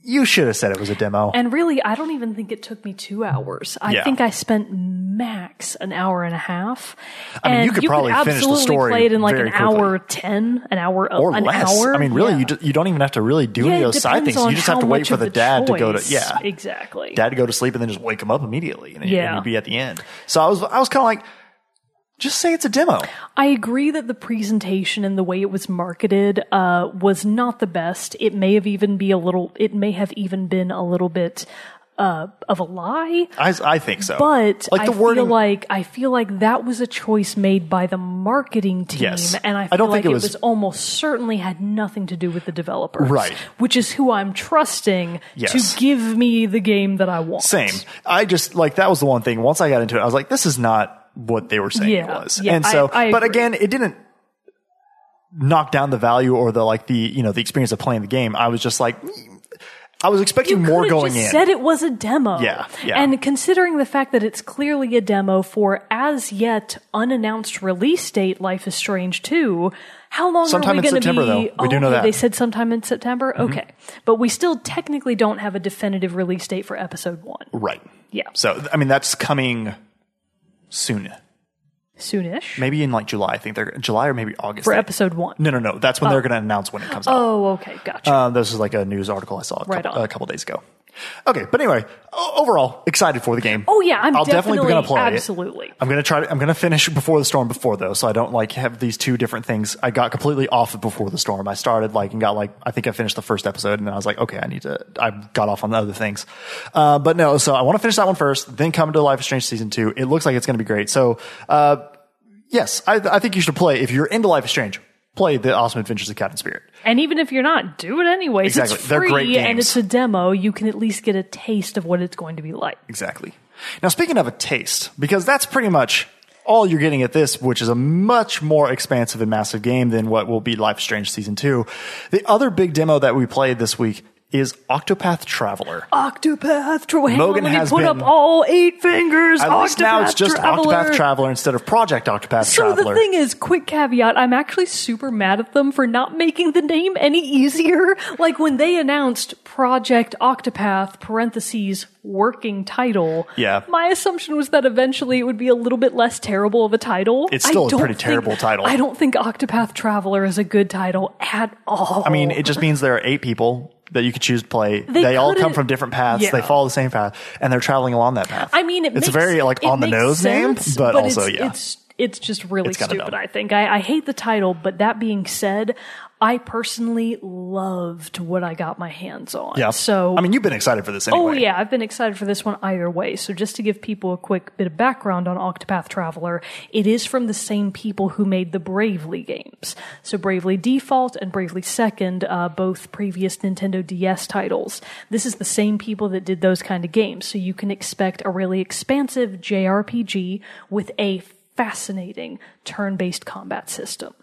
you should have said it was a demo. And really, I don't even think it took me two hours. I Yeah. think I spent max an hour and a half. I mean, and you could probably finish the story play it in like an hour ten, an hour, uh, or an less. hour. I mean, really, Yeah. you, do, you don't even have to really do Yeah, any of those side things. You just have to wait for of the, dad to go to choice. yeah, exactly. dad to go to sleep and then just wake him up immediately, and, then Yeah. you'd be at the end. So I was I was kind of like, just say it's a demo. I agree that the presentation and the way it was marketed uh, was not the best. It may have even be a little. It may have even been a little bit uh, of a lie. I, I think so. But like the I feel like I feel like that was a choice made by the marketing team, Yes. and I I don't like think it it was- was, almost certainly had nothing to do with the developers, Right. Which is who I'm trusting Yes. to give me the game that I want. same. I just like that was the one thing. Once I got into it, I was like, this is not what they were saying it was. Yeah, and so, I- I but again, it didn't knock down the value or the like the you know the experience of playing the game. I was just like. I was expecting more going just in. Said it was a demo. Yeah, yeah. And considering the fact that it's clearly a demo for as yet unannounced release date, Life is Strange 2, how long Sometime are we going to be? though. We do know that. Mm-hmm. They said sometime in September. Okay, but we still technically don't have a definitive release date for Episode One. Right. Yeah. So, I mean, that's coming soon. Soonish Maybe in like July. I think they're July or maybe August. for They- Episode One. No, no, no. That's when they're going to announce when it comes out. Oh, okay, gotcha. Uh, this is like a news article I saw a Right couple, on. a couple days ago. Okay, but anyway, overall excited for the game. oh yeah, I'm I'll definitely, definitely, going to play it. absolutely. I'm going to try. To, I'm going to finish before the storm before though, so I don't like have these two different things. I got completely off of before the storm. I started like and got like I think I finished the first episode, and then I was like, okay, I need to. I got off on the other things, uh, but no. So I want to finish that one first, then come to Life is Strange season two. It looks like it's going to be great. So uh, yes, I, I think you should play if you're into Life is Strange. Play the Awesome Adventures of Captain Spirit. And even if you're not, do it anyways. Exactly. It's They're free great and it's a demo. You can at least get a taste of what it's going to be like. Exactly. Now, speaking of a taste, because that's pretty much all you're getting at this, which is a much more expansive and massive game than what will be Life Strange Season 2. The other big demo that we played this week is Octopath Traveler. Octopath Traveler. Mogan me has put been- up all eight fingers. At least now it's just Traveler. Octopath Traveler instead of Project Octopath So Traveler. the thing is, quick caveat, I'm actually super mad at them for not making the name any easier. Like when they announced Project Octopath, parentheses, working title. Yeah. My assumption was that eventually it would be a little bit less terrible of a title. It's still a pretty think- terrible title. I don't think Octopath Traveler is a good title at all. I mean, it just means there are eight people that you could choose to play. They, They all come from different paths. yeah. They follow the same path, and they're traveling along that path. I mean, it it's makes, very like on the nose sense, name, but, also it's, yeah. it's it's just really It's stupid. I think I, I hate the title, but that being said, I personally loved what I got my hands on. yeah. So I mean, you've been excited for this anyway. Oh yeah, I've been excited for this one either way. So just to give people a quick bit of background on Octopath Traveler, it is from the same people who made the Bravely games. So Bravely Default and Bravely Second, uh, both previous Nintendo DS titles. This is the same people that did those kind of games. So you can expect a really expansive JRPG with a fascinating turn-based combat system.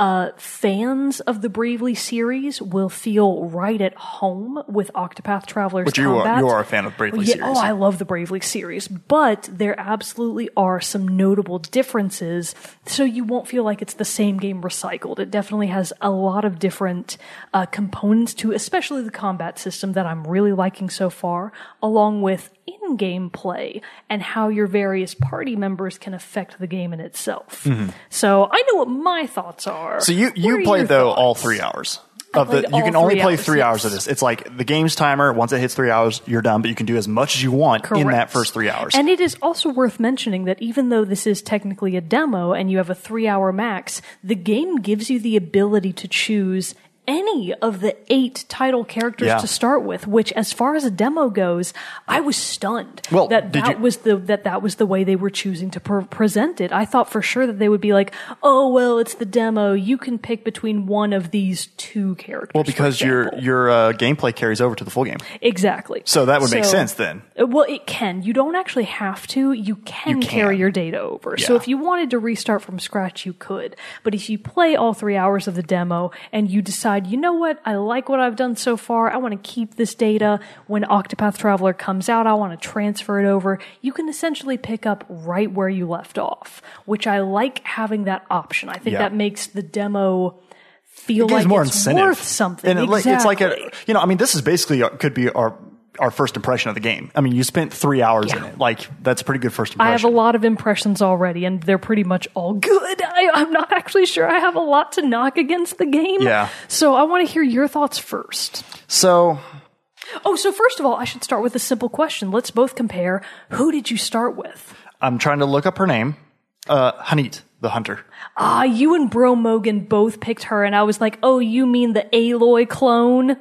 Uh, fans of the Bravely series will feel right at home with Octopath Traveler's But you are- combat. you are a fan of Bravely yeah, series. Oh, I love the Bravely series, but there absolutely are some notable differences. So you won't feel like it's the same game recycled. It definitely has a lot of different uh, components to, especially the combat system that I'm really liking so far, along with in-game play and how your various party members can affect the game in itself. So I know what my thoughts are. So you you played though all three hours. Of the, you can only play hours, three hours of this. It's like the game's timer. Once it hits three hours, you're done. But you can do as much as you want in that first three hours. And it is also worth mentioning that even though this is technically a demo and you have a three hour max, the game gives you the ability to choose any of the eight title characters Yeah. to start with, which as far as a demo goes, I was stunned Well, that that you- was the, that that was the way they were choosing to pre- present it. I thought for sure that they would be like, oh, well, it's the demo. You can pick between one of these two characters. well, because your your uh, gameplay carries over to the full game, Exactly. so that would make sense then. uh, Well, it can. You don't actually have to. You can, You carry your data over. So if you wanted to restart from scratch, you could. But if you play all three hours of the demo and you decide, you know what, I like what I've done so far. I want to keep this data. When Octopath Traveler comes out, I want to transfer it over. You can essentially pick up right where you left off, which I like having that option. I think Yeah. that makes the demo feel It like more it's incentive. worth something. And like, it's like a you know, I mean, this is basically uh, could be our our first impression of the game. I mean, you spent three hours in it. Like that's a pretty good first impression. I have a lot of impressions already, and they're pretty much all good. I, I'm not actually sure I have a lot to knock against the game. Yeah. So I want to hear your thoughts first. so Oh, so first of all, I should start with a simple question. Let's both compare. Who did you start with? I'm trying to look up her name. Uh, H'aanit, the hunter. Ah, you and Bro Mogan both picked her, and I was like, oh, you mean the Aloy clone?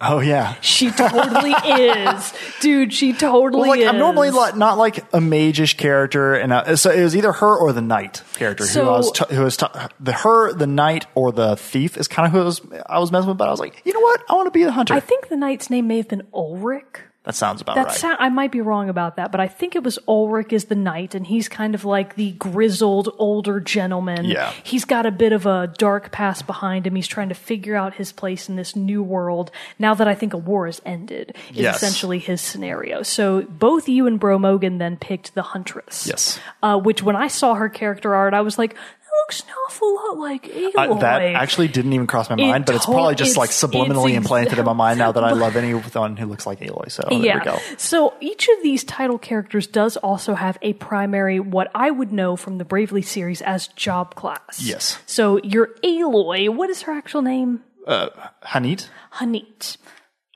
Oh yeah. She totally is. Dude, she totally Well, like is. I'm normally like, not like a mage-ish character, and uh, so it was either her or the knight character who I was t- who was t- the her the knight or the thief is kind of who I was, I was messing with. But I was like, you know what, I want to be the hunter. I think the knight's name may have been Ulrich. That sounds about That right. sound, I might be wrong about that, but I think it was Ulrich is the knight, and he's kind of like the grizzled older gentleman. Yeah. He's got a bit of a dark past behind him. He's trying to figure out his place in this new world. Now that I think a war has ended, is Yes. essentially his scenario. So both you and Bro Mogan then picked the Huntress. Yes. Uh, which when I saw her character art, I was like, looks an awful lot like Aloy. Uh, that actually didn't even cross my mind, but it's probably just like subliminally it's implanted in my mind now that I love anyone who looks like Aloy. So there we go. So each of these title characters does also have a primary, what I would know from the Bravely series as job class. Yes. So your Aloy, what is her actual name? Uh, H'aanit, H'aanit.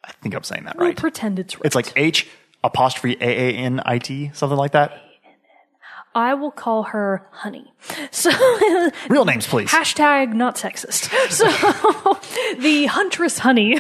I think I'm saying that right. We'll right. pretend it's right. It's like H apostrophe A A N I T, something like that. I will call her Honey. So Real names, please. Hashtag not sexist. So the Huntress Honey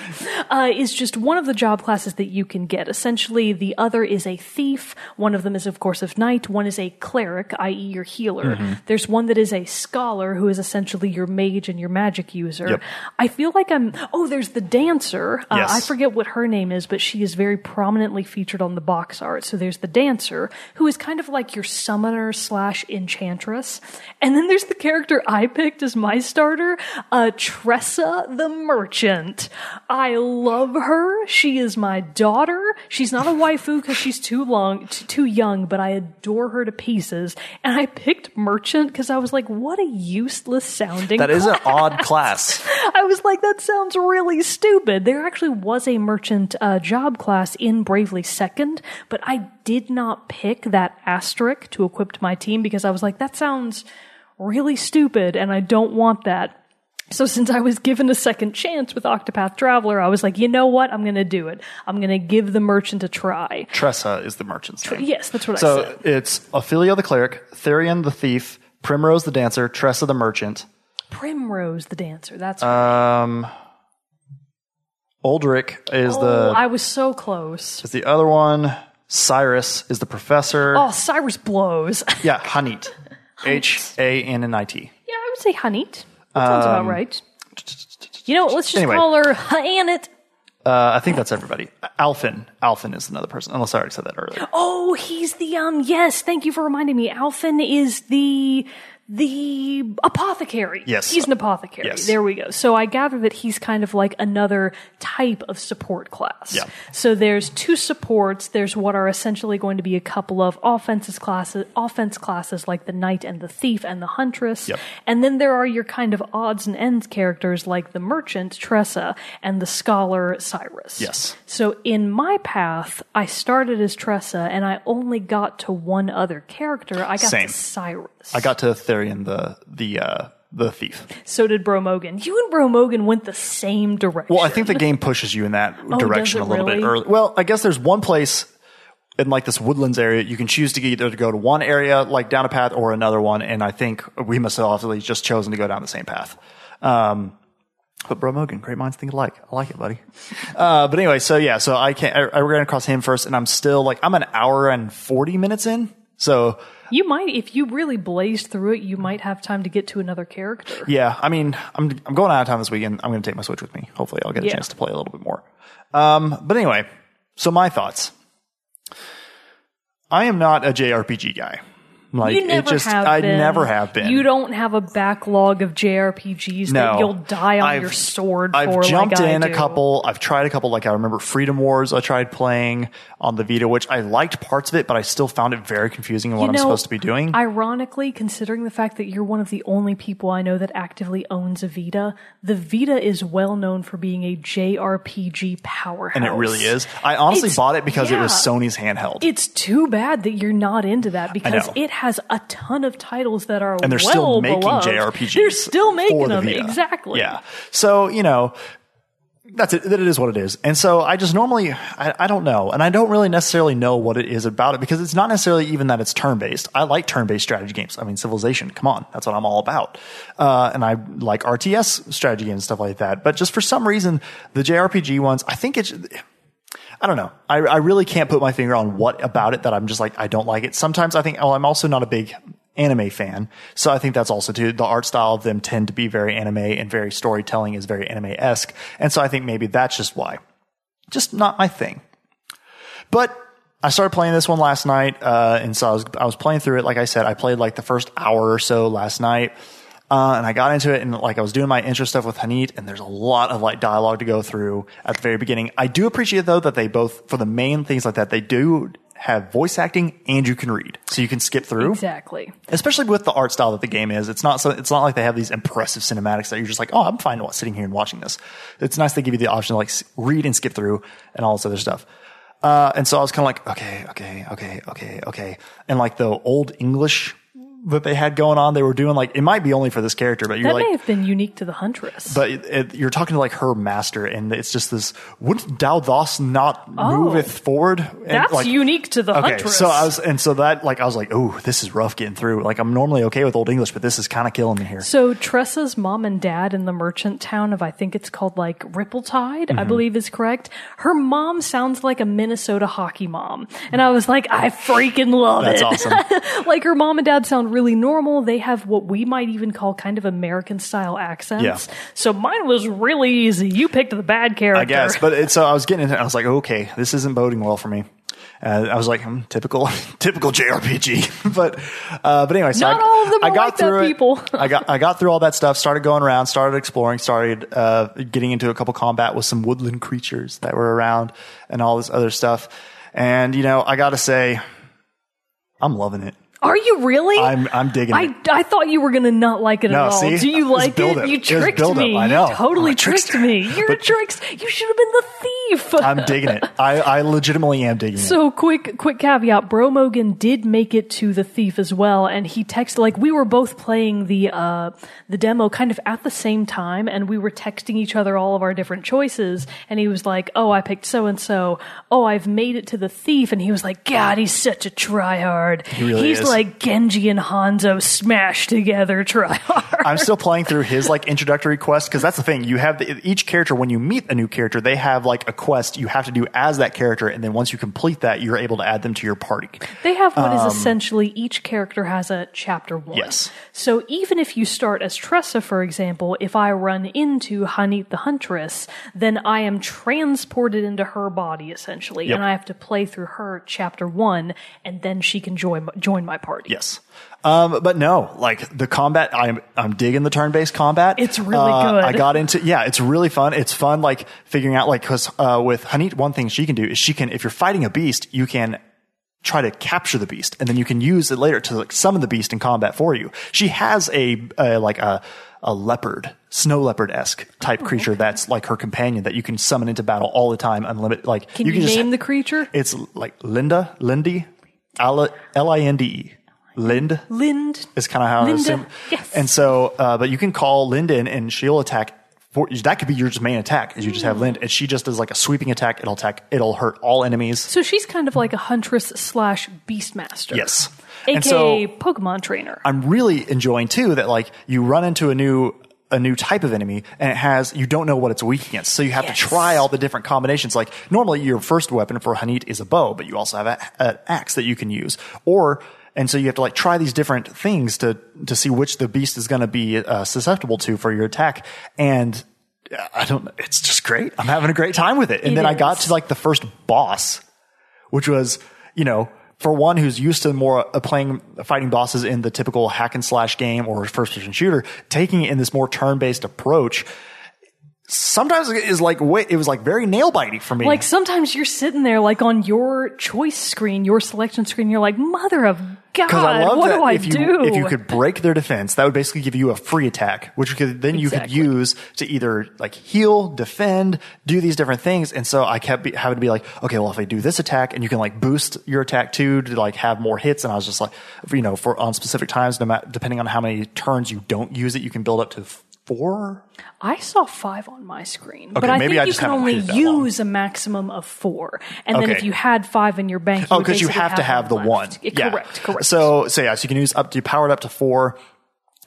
uh, is just one of the job classes that you can get. Essentially, the other is a thief. One of them is, of course, a knight. One is a cleric, i.e., your healer. Mm-hmm. There's one that is a scholar, who is essentially your mage and your magic user. Yep. I feel like I'm. Oh, there's the dancer. Uh, Yes. I forget what her name is, but she is very prominently featured on the box art. So there's the dancer, who is kind of like your summoner slash enchantress. And then there's the character I picked as my starter, uh, Tressa the Merchant. I love her. She is my daughter. She's not a waifu because she's too long, t- too young, but I adore her to pieces. And I picked Merchant because I was like, what a useless sounding That is an odd class. I was like, that sounds really stupid. There actually was a merchant uh, job class in Bravely Second, but I did not pick that asterisk to equip to my team because I was like, that sounds really stupid and I don't want that. So since I was given a second chance with Octopath Traveler, I was like, you know what? I'm going to do it. I'm going to give the merchant a try. Tressa is the merchant's name. Yes, that's what I said. So it's Ophilia the cleric, Therion the thief, Primrose the dancer, Tressa the merchant, Primrose the dancer. That's um, Uldric is oh, the I was so close. is the other one. Cyrus is the professor. Oh, Cyrus blows. Yeah, H'aanit. H A N N I T. Yeah, I would say H'aanit. That sounds about right. You know what? Let's just Um, Anyway. call her H'aanit. Uh, I think that's everybody. Alfyn. Alfyn is another person, unless I already said that earlier. Oh, he's the um. Yes, thank you for reminding me. Alfyn is the the apothecary. Yes. he's an apothecary. Yes. There we go. So I gather that he's kind of like another type of support class. Yeah. So there's two supports. There's what are essentially going to be a couple of offenses classes, offense classes like the knight and the thief and the huntress. Yep. And then there are your kind of odds and ends characters like the merchant Tressa and the scholar Cyrus. Yes. So in my path, I started as Tressa and I only got to one other character. I got Same. to Cyrus. I got to Therion the the uh, the thief. so did Bro Bromogan. You and Bro Bromogan went the same direction. Well, I think the game pushes you in that direction Oh, a does it little bit early. Well, I guess there's one place in like this woodlands area you can choose to either to go to one area like down a path or another one, and I think we must have obviously just chosen to go down the same path. Um, but Bro Mogan, great minds think alike. I like it, buddy. Uh, but anyway, so yeah, so I can't. I, I ran across him first, and I'm still like I'm an hour and forty minutes in. So you might, if you really blazed through it, you might have time to get to another character. Yeah, I mean, I'm I'm going out of town this weekend. I'm going to take my Switch with me. Hopefully, I'll get a Yeah. chance to play a little bit more. Um, but anyway, so my thoughts. I am not a JRPG guy. Like You never it just, have I been. never have been. You don't have a backlog of JRPGs No. that you'll die on I've- your sword I've for. jumped like in a couple. I've tried a couple. Like I remember Freedom Wars. I tried playing on the Vita, which I liked parts of it, but I still found it very confusing in what You I'm supposed to be doing. Ironically, considering the fact that you're one of the only people I know that actively owns a Vita, the Vita is well known for being a JRPG powerhouse. and it really is. I honestly It's- bought it because it was. Sony's handheld. It's too bad that you're not into that because know. it has a ton of titles that are and they're well still making beloved. JRPGs. They're still making the them Vita. exactly. Yeah. So you know, that's it. That it is what it is. And so I just normally I, I don't know, and I don't really necessarily know what it is about it because it's not necessarily even that it's turn based. I like turn based strategy games. I mean, Civilization. Come on, that's what I'm all about. Uh, and I like RTS strategy games and stuff like that. But just for some reason, the JRPG ones, I think it's. I don't know. I, I really can't put my finger on what about it that I'm just like, I don't like it. Sometimes I think, oh, I'm also not a big anime fan. So I think that's also too, the art style of them tend to be very anime and very storytelling is very anime-esque. And so I think maybe that's just why. Just not my thing. But I started playing this one last night, uh, and so I was, I was playing through it. Like I said, I played like the first hour or so last night. Uh, and I got into it and like I was doing my intro stuff with H'aanit and there's a lot of like dialogue to go through at the very beginning. I do appreciate though that they both, for the main things like that, they do have voice acting and you can read. So you can skip through Exactly. especially with the art style that the game is. It's not so. It's not like they have these impressive cinematics that you're just like, oh, I'm fine sitting here and watching this. It's nice they give you the option to like read and skip through and all this other stuff. Uh, and so I was kind of like, okay, okay, okay, okay, okay. And like the old English that they had going on, they were doing like it might be only for this character, but you're That like, may have been unique to the Huntress. but it, it, you're talking to like her master, and it's just this. Wouldn't thou thus not moveth forward? And Oh. That's like, unique to the Okay, Huntress. so I was, and so that, like, I was like, oh, this is rough getting through. Like, I'm normally okay with Old English, but this is kind of killing me here. So Tressa's mom and dad in the merchant town of I think it's called like Rippletide, Mm-hmm. I believe is correct. Her mom sounds like a Minnesota hockey mom. And I was like, I freaking love That's it. awesome. like her mom and dad sound really normal. They have what we might even call kind of American style accents. Yeah. So mine was really easy. You picked the bad character. I guess, but it, so I was getting into it. I was like, okay, this isn't boding well for me. Uh, I was like, hmm, typical, typical JRPG. but, uh, but anyway, so Not I, all of them I got like that, through it. people. I got, I got through all that stuff, started going around, started exploring, started, uh, getting into a couple combat with some woodland creatures that were around and all this other stuff. And, you know, I gotta say, I'm loving it. Are you really? I'm, I'm digging I, it. I thought you were going to not like it No, at all. see? Do you like build-up. it? You tricked build-up. me. I know. You totally tricked me. You're a But- trickster. You should have been the thief. I'm digging it. I, I legitimately am digging it. So quick, quick caveat: Bro Mogan did make it to the thief as well, and he texted like we were both playing the uh, the demo kind of at the same time, and we were texting each other all of our different choices. And he was like, "Oh, I picked so and so. Oh, I've made it to the thief." And he was like, "God, he's such a tryhard. He really he's is. like Genji and Hanzo smashed together tryhard." I'm still playing through his like introductory quest because that's the thing. You have the, each character when you meet a new character, they have like a quest you have to do as that character, and then once you complete that, you're able to add them to your party. They have what is essentially each character has a chapter one. Um, Yes. So even if you start as Tressa, for example, if I run into H'aanit the Huntress, then I am transported into her body essentially, Yep. and I have to play through her chapter one, and then she can join join my party. Yes. Um, but no, like the combat, I'm I'm digging the turn-based combat. It's really Uh, good. I got into yeah, it's really fun. It's fun like figuring out like because uh, with H'aanit, one thing she can do is she can if you're fighting a beast, you can try to capture the beast, and then you can use it later to like summon the beast in combat for you. She has a, a like a a leopard, snow leopard esque type Oh, creature that's like her companion that you can summon into battle all the time, unlimited. Like Can you, just name the creature? it's like Linda, Lindy, L I N D E, Lind Lind. is kind of how I Linda, assume. yes. And so, uh, but you can call Linden and she'll attack. For, that could be your just main attack. Is you just have Lind and she just does like a sweeping attack. It'll attack. It'll hurt all enemies. So she's kind of like a huntress slash beastmaster. Yes. AKA And so Pokemon trainer. I'm really enjoying too that like you run into a new a new type of enemy and it has you don't know what it's weak against. So you have Yes. to try all the different combinations. Like normally your first weapon for H'aanit is a bow but you also have a- an axe that you can use. Or and so you have to like try these different things to to see which the beast is going to be uh, susceptible to for your attack. And I don't it's just great. I'm having a great time with it. And It then I got to like the first boss which was, you know, for one who's used to more uh, playing fighting bosses in the typical hack and slash game or first person shooter, taking it in this more turn based approach, sometimes it is like wait, it was like very nail biting for me. Like sometimes you're sitting there, like on your choice screen, your selection screen. You're like, "Mother of God, I love what that do I if you do?" if you could break their defense, that would basically give you a free attack, which you could then you could use to either like heal, defend, do these different things. And so I kept be, having to be like, okay, well if I do this attack, and you can like boost your attack too to like have more hits. And I was just like, you know, for on specific times, no matter depending on how many turns you don't use it, you can build up to four. I saw five on my screen, but I think I you just can only long. use a maximum of four. And then if you had five in your bank, you Oh, because you basically have to have the left. one. Yeah, Correct, correct. So, so yeah, so you can use up to power it up to four.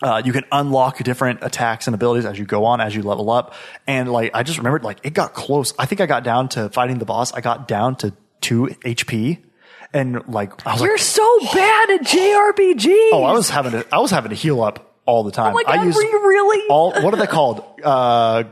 Uh, you can unlock different attacks and abilities as you go on, as you level up. And like, I just remembered, like, it got close. I think I got down to fighting the boss. I got down to two HP. And like, I was You're like, so bad at JRPGs. oh, I was having to, I was having to heal up all the time. Oh God, I use really? all, what are they called? Uh,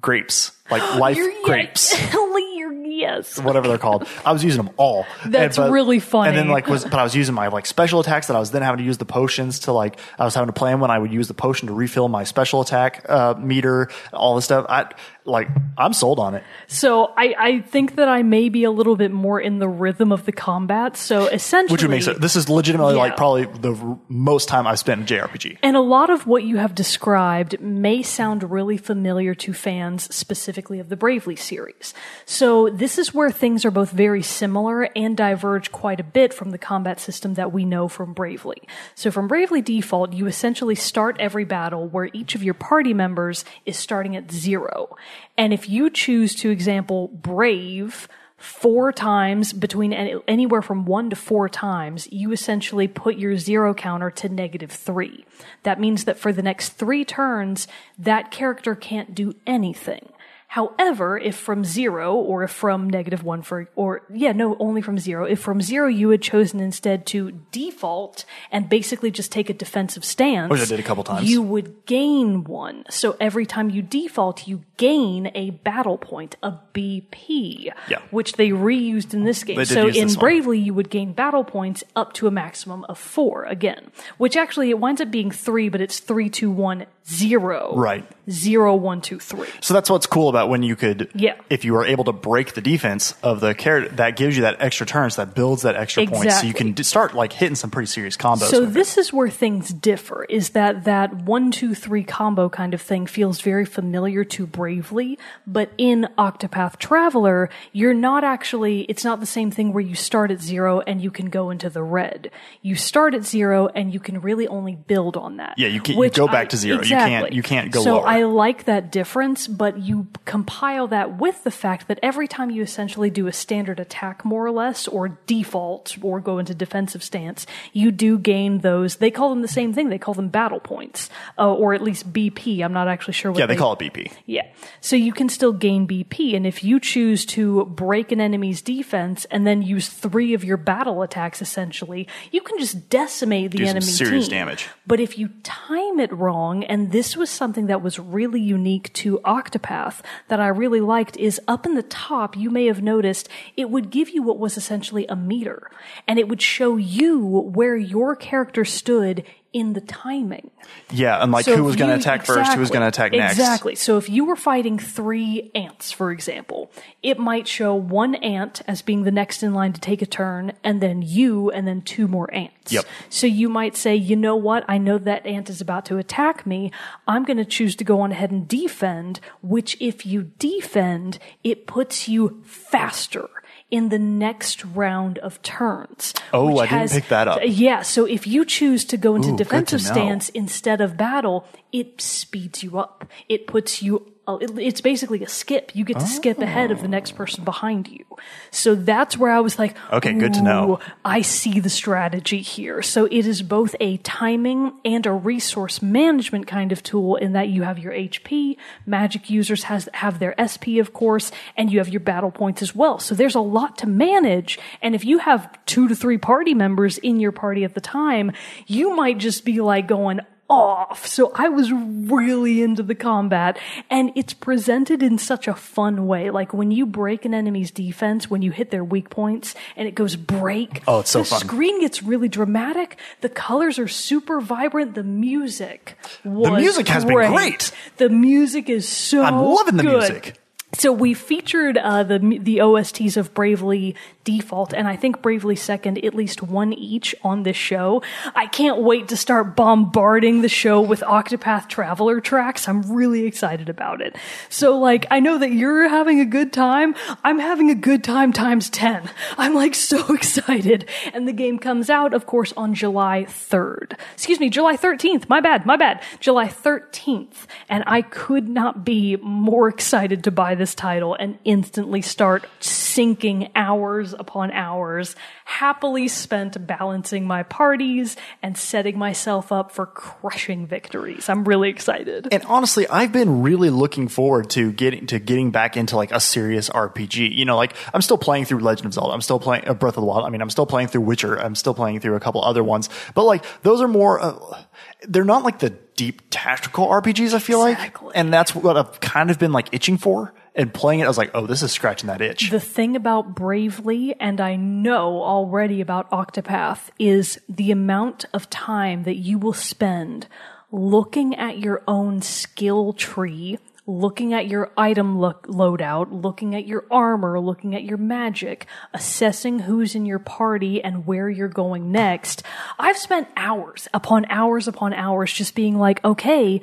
grapes. Like life You're grapes. You're, yes. whatever they're called. I was using them all. That's And- really funny. And then like was, but I was using my like special attacks that I was then having to use the potions to like, I was having to plan when I would use the potion to refill my special attack, uh, meter, all this stuff. I, like, I'm sold on it. So I, I think that I may be a little bit more in the rhythm of the combat. So essentially, Which would make sense. This is legitimately like probably the r- most time I've spent in JRPG. And a lot of what you have described may sound really familiar to fans specifically of the Bravely series. So this is where things are both very similar and diverge quite a bit from the combat system that we know from Bravely. So from Bravely Default, you essentially start every battle where each of your party members is starting at zero. And if you choose to example Brave, four times between any, anywhere from one to four times, you essentially put your zero counter to negative three. That means that for the next three turns, that character can't do anything. However, if from zero or if from negative one for, or yeah, no, only from zero, if from zero you had chosen instead to default and basically just take a defensive stance, Which I did a couple times. you would gain one. So every time you default, you gain a battle point, a BP, Yeah. which they reused in this game. They did so in this one. Bravely, you would gain battle points up to a maximum of four again, which actually it winds up being three, but it's three, two, one, zero. Right. Zero, one, two, three. So that's what's cool about when you could, Yeah. if you were able to break the defense of the character, that gives you that extra turns, that builds that extra points, so you can d- start like hitting some pretty serious combos. So this is where things differ. Is that that one, two, three combo kind of thing feels very familiar to Bravely, but in Octopath Traveler, you're not actually. It's not the same thing where you start at zero and you can go into the red. You start at zero and you can really only build on that. Yeah, you can't- you go back to zero. You can't- you can't go So lower. I like that difference, but you compile that with the fact that every time you essentially do a standard attack, more or less, or default, or go into defensive stance, you do gain those. They call them the same thing. They call them battle points, uh, or at least BP. I'm not actually sure what yeah, they call it BP. yeah. So you can still gain BP, and if you choose to break an enemy's defense and then use three of your battle attacks, essentially, you can just decimate the Do enemy serious team. damage. But if you time it wrong, and this was something that was really unique to Octopath that I really liked, is up in the top, you may have noticed, it would give you what was essentially a meter, and it would show you where your character stood in the timing. Yeah, and like So who was going to attack first, who was going to attack next. Exactly. So if you were fighting three ants, for example, it might show one ant as being the next in line to take a turn, and then you, and then two more ants. Yep. So you might say, you know what? I know that ant is about to attack me. I'm going to choose to go on ahead and defend, which if you defend, it puts you faster. In the next round of turns. Oh, I didn't pick that up. Yeah, so if you choose to go into Ooh, defensive stance instead of battle, it speeds you up. It puts you. Oh, it- It's basically a skip. You get to skip ahead of the next oh. person behind you. So that's where I was like, Okay, good to know. I see the strategy here. So it is both a timing and a resource management kind of tool in that you have your HP, magic users has have their SP of course, and you have your battle points as well. So there's a lot to manage. And if you have two to three party members in your party at the time, you might just be like going off. So I was really into the combat and it's presented in such a fun way. Like when you break an enemy's defense, when you hit their weak points and it goes break. Oh, it's so the fun. screen gets really dramatic. The colors are super vibrant. The music was music has been great. The music is so I'm loving the good. music. So we featured uh, the the OSTs of Bravely Default, and I think Bravely Second, at least one each on this show. I can't wait to start bombarding the show with Octopath Traveler tracks. I'm really excited about it. So, like, I know that you're having a good time. I'm having a good time times ten. I'm like so excited, and the game comes out, of course, on July 3rd. Excuse me, July 13th. My bad, my bad. July 13th, and I could not be more excited to buy this title and instantly start sinking hours upon hours, happily spent balancing my parties and setting myself up for crushing victories. I'm really excited. And honestly, I've been really looking forward to getting to getting back into like a serious RPG. You know, like I'm still playing through Legend of Zelda. I'm still playing uh, Breath of the Wild. I mean, I'm still playing through Witcher. I'm still playing through a couple other ones. But like those are more. Uh, they're not like the deep tactical RPGs. I feel Exactly. like, and that's what I've kind of been like itching for. And playing it, I was like, oh, this is scratching that itch. The thing about Bravely, and I know already about Octopath, is the amount of time that you will spend looking at your own skill tree, looking at your item look, loadout, looking at your armor, looking at your magic, assessing who's in your party and where you're going next. I've spent hours upon hours upon hours just being like, okay,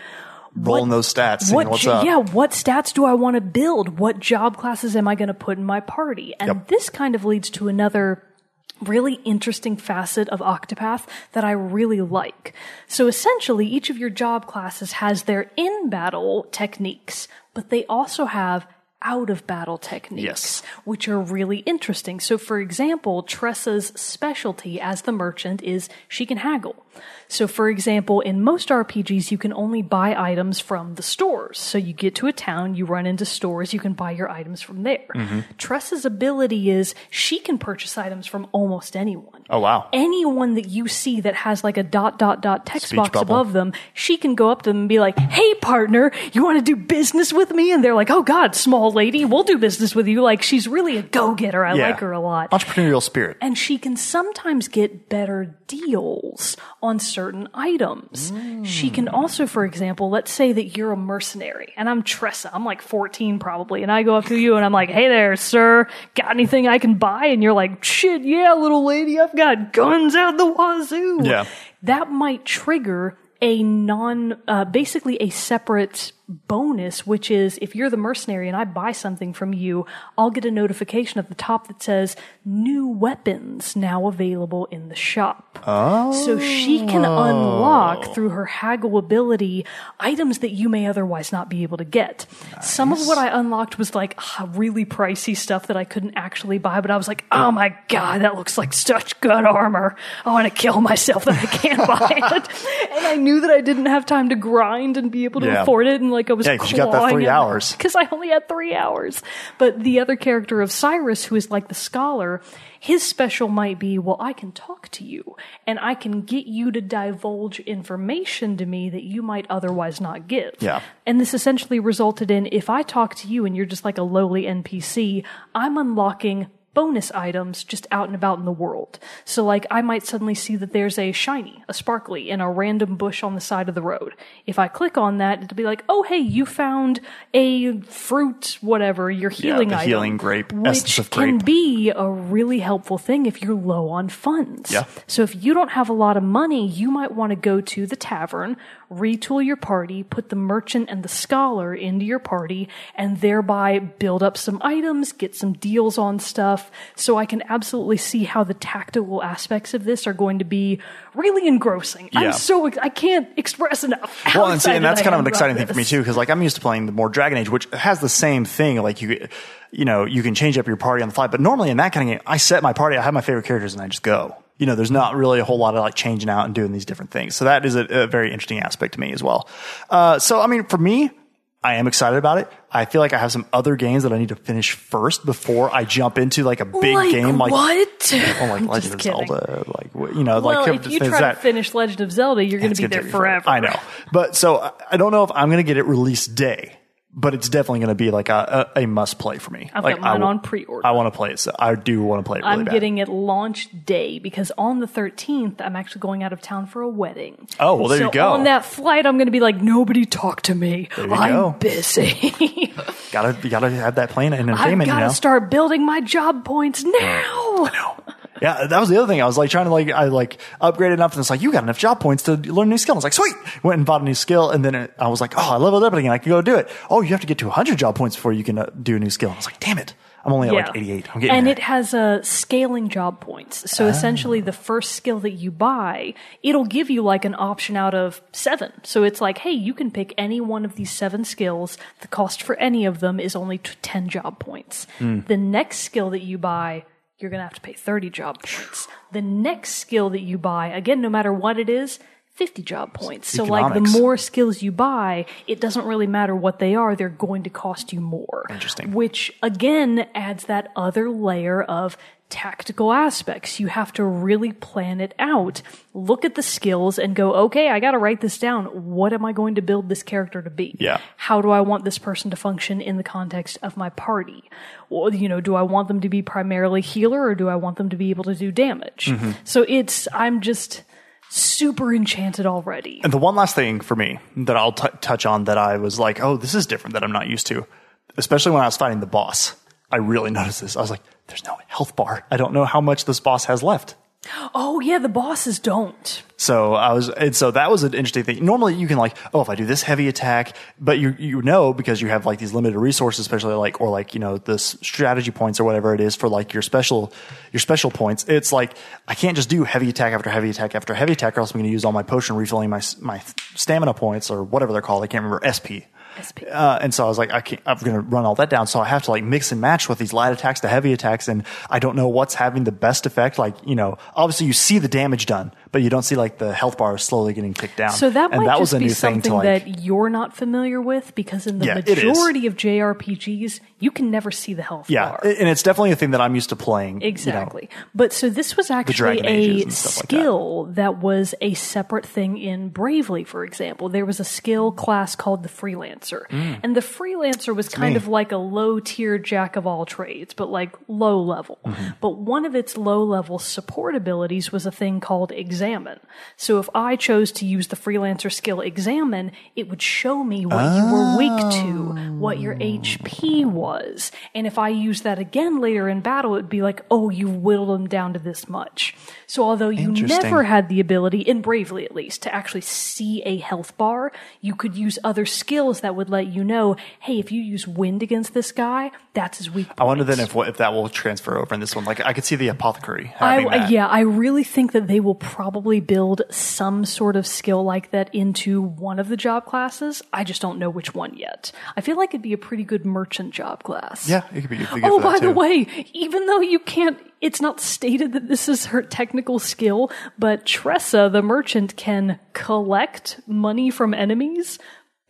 Rolling those stats, seeing what what's up. yeah what stats do i want to build what job classes am i going to put in my party and Yep. this kind of leads to another really interesting facet of octopath that i really like so essentially each of your job classes has their in battle techniques but they also have out of battle techniques, Yes. which are really interesting. So, for example, Tressa's specialty as the merchant is she can haggle. So, for example, in most RPGs, you can only buy items from the stores. So, you get to a town, you run into stores, you can buy your items from there. Mm-hmm. Tressa's ability is she can purchase items from almost anyone. Oh, wow. Anyone that you see that has like a dot dot dot text Speech box bubble. above them, she can go up to them and be like, "Hey, partner, you want to do business with me?" And they're like, "Oh God, small lady, we'll do business with you." Like she's really a go getter. I Yeah. like her a lot. Entrepreneurial spirit. And she can sometimes get better deals on certain items. She can also, for example, let's say that you're a mercenary and I'm Tressa. I'm like 14 probably. And I go up to you and I'm like, hey there, sir, got anything I can buy? And you're like, shit, yeah, little lady, I've got guns out the wazoo. Yeah. That might trigger a non, uh, basically a separate bonus, which is if you're the mercenary and I buy something from you, I'll get a notification at the top that says new weapons now available in the shop. Oh. So she can unlock through her haggle ability items that you may otherwise not be able to get. Some of what I unlocked was like ah, really pricey stuff that I couldn't actually buy, but I was like, oh my god, that looks like such good armor. I want to kill myself that I can't buy it. And I knew that I didn't have time to grind and be able to Yeah. afford it, and like I was Yeah, 'cause you got that three hours. because I only had three hours. But the other character of Cyrus, who is like the scholar, his special might be, well, I can talk to you and I can get you to divulge information to me that you might otherwise not give. Yeah. And this essentially resulted in if I talk to you and you're just like a lowly NPC, I'm unlocking bonus items just out and about in the world. So like I might suddenly see that there's a shiny, a sparkly in a random bush on the side of the road. If I click on that, it'll be like, "Oh, hey, you found a fruit whatever, your healing the item." healing grape, essence which of can grape. be a really helpful thing if you're low on funds. Yeah. So if you don't have a lot of money, you might want to go to the tavern, retool your party, put the merchant and the scholar into your party, and thereby build up some items, get some deals on stuff. So I can absolutely see how the tactical aspects of this are going to be really engrossing. Yeah. I'm so ex- I can't express enough. well, and, see, and that's kind of an exciting thing for me too, because like I'm used to playing the more Dragon Age, which has the same thing. Like you, you know, you can change up your party on the fly, but normally in that kind of game, I set my party, I have my favorite characters, and I just go. You know, there's not really a whole lot of like changing out and doing these different things. So that is a, a very interesting aspect to me as well. Uh, so I mean, for me, I am excited about it. I feel like I have some other games that I need to finish first before I jump into like a big like game like what? oh, like Legend of. Zelda, like you know, Well, like if you try that- to finish Legend of Zelda, you're going to be there me forever. I know, but so I- I don't know if I'm going to get it release day, but it's definitely going to be like a, a, a must play for me. I've like got mine I, on pre-order. I want to play it. So I do want to play it. Really I'm bad. getting it launch day because on the 13th, I'm actually going out of town for a wedding. Oh, well, there so you go. On that flight, I'm going to be like, nobody talk to me. I'm go. busy. gotta you gotta have that plan and entertainment. I've entertainment. got You to know. start building my job points mm. now. Yeah, that was the other thing. I was like trying to like I like upgrade enough, and it's like you got enough job points to learn a new skill. I was like, sweet. Went and bought a new skill, and then it, I was like, oh, I leveled up again. I can go do it. Oh, you have to get to 100 job points before you can uh, do a new skill. I was like, damn it, I'm only at like 88. I'm getting and there. it has uh, scaling job points. So essentially, the first skill that you buy, it'll give you like an option out of seven. So it's like, hey, you can pick any one of these seven skills. The cost for any of them is only t- 10 job points. Hmm. The next skill that you buy, you're going to have to pay 30 job points. The next skill that you buy, again, no matter what it is, 50 job points. So like the more skills you buy, it doesn't really matter what they are, they're going to cost you more. Interesting. Which again adds that other layer of tactical aspects. You have to really plan it out. Look at the skills and go, okay, I got to write this down. What am I going to build this character to be? Yeah. How do I want this person to function in the context of my party? Well, you know, do I want them to be primarily healer or do I want them to be able to do damage? Mm-hmm. So it's, I'm just super enchanted already. And the one last thing for me that I'll t- touch on that I was like, oh, this is different that I'm not used to, especially when I was fighting the boss. I really noticed this. I was like, there's no health bar. I don't know how much this boss has left. Oh yeah, the bosses don't. So I was, and so that was an interesting thing. Normally you can like, oh, if I do this heavy attack, but you, you know, because you have like these limited resources, especially like, or like, you know, the strategy points or whatever it is for like your special, your special points. It's like, I can't just do heavy attack after heavy attack after heavy attack or else I'm going to use all my potion refilling my, my stamina points or whatever they're called. I can't remember SP. Uh, and so I was like, I can't, I'm going to run all that down. So I have to like mix and match with these light attacks to heavy attacks. And I don't know what's having the best effect. Like, you know, obviously you see the damage done, but you don't see like the health bar slowly getting ticked down. So that and might that just was a be new thing something to like, that you're not familiar with because in the Yeah, majority of JRPGs, you can never see the health bar. yeah. bar. And it's definitely a thing that I'm used to playing. you know. Exactly. But so this was actually a stuff like that. skill that. was a separate thing in Bravely, for example. There was a skill class called the Freelancer. Mm. And the Freelancer was kind of like a low tier jack of all trades, but like low level. Mm-hmm. But one of its low level support abilities was a thing called Examine. So if I chose to use the Freelancer skill Examine, it would show me what you were weak to, what your HP was. And if I use that again later in battle, it would be like, oh, you whittled them down to this much. So although you never had the ability, in Bravely at least, to actually see a health bar, you could use other skills that would let you know, hey, if you use wind against this guy, that's his weak point. I wonder then if if that will transfer over in this one. Like I could see the apothecary I, yeah, I really think that they will probably build some sort of skill like that into one of the job classes. I just don't know which one yet. I feel like it'd be a pretty good merchant job class. Yeah, it could be Oh, by the way, even though you can't, it's not stated that this is her technical skill, but Tressa, the merchant, can collect money from enemies.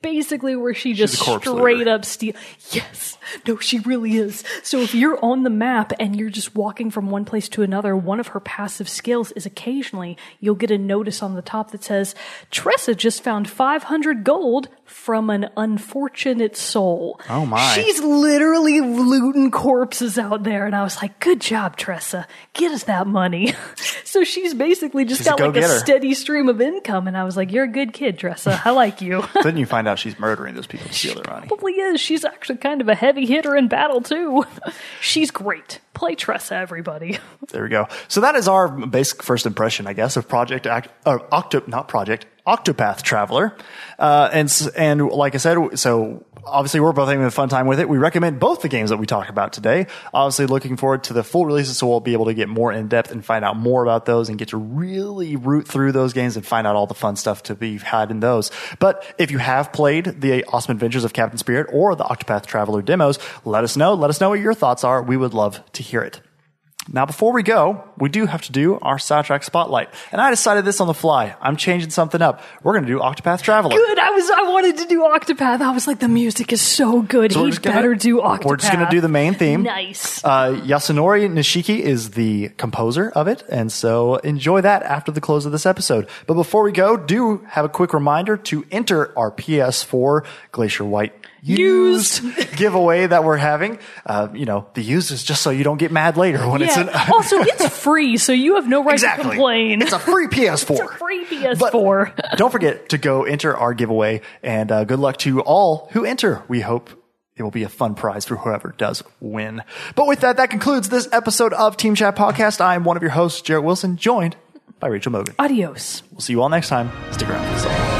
Basically, where she just straight looter. up steal. Yes, no, she really is. So if you're on the map and you're just walking from one place to another, one of her passive skills is occasionally you'll get a notice on the top that says, Tressa just found 500 gold from an unfortunate soul. Oh, my. She's literally looting corpses out there. And I was like, good job, Tressa. Get us that money. so she's basically just She's a got like a steady stream of income. And I was like, you're a good kid, Tressa. I like you. then you find out she's murdering those people to steal their money. Probably is. She's actually kind of a heavy hitter in battle, too. she's great. Play Tressa, everybody. There we go. So that is our basic first impression, I guess, of Project Act, or Octo, not Project, Octopath Traveler. Uh, and, and like I said, so obviously we're both having a fun time with it. We recommend both the games that we talk about today. Obviously looking forward to the full releases so we'll be able to get more in depth and find out more about those and get to really root through those games and find out all the fun stuff to be had in those. But if you have played the Awesome Adventures of Captain Spirit or the Octopath Traveler demos, let us know. Let us know what your thoughts are. We would love to hear it. Now, before we go, we do have to do our soundtrack spotlight. And I decided this on the fly. I'm changing something up. We're going to do Octopath Traveler. Good. I was. I wanted to do Octopath. I was like, the music is so good. So he just gonna- better do Octopath. We're just going to do the main theme. Nice. Uh, Yasunori Nishiki is the composer of it, and so enjoy that after the close of this episode. But before we go, do have a quick reminder to enter our PS4 Glacier White used, giveaway that we're having. Uh, you know, the used is just so you don't get mad later when it's yeah. an also, it's free, so you have no right exactly. to complain. It's a free PS4. It's a free PS4. Don't forget to go enter our giveaway, and uh, good luck to all who enter. We hope it will be a fun prize for whoever does win. But with that, that concludes this episode of Team Chat Podcast. I am one of your hosts, Jared Wilson, joined by Rachel Mogan. Adios. We'll see you all next time. Stick around for the song.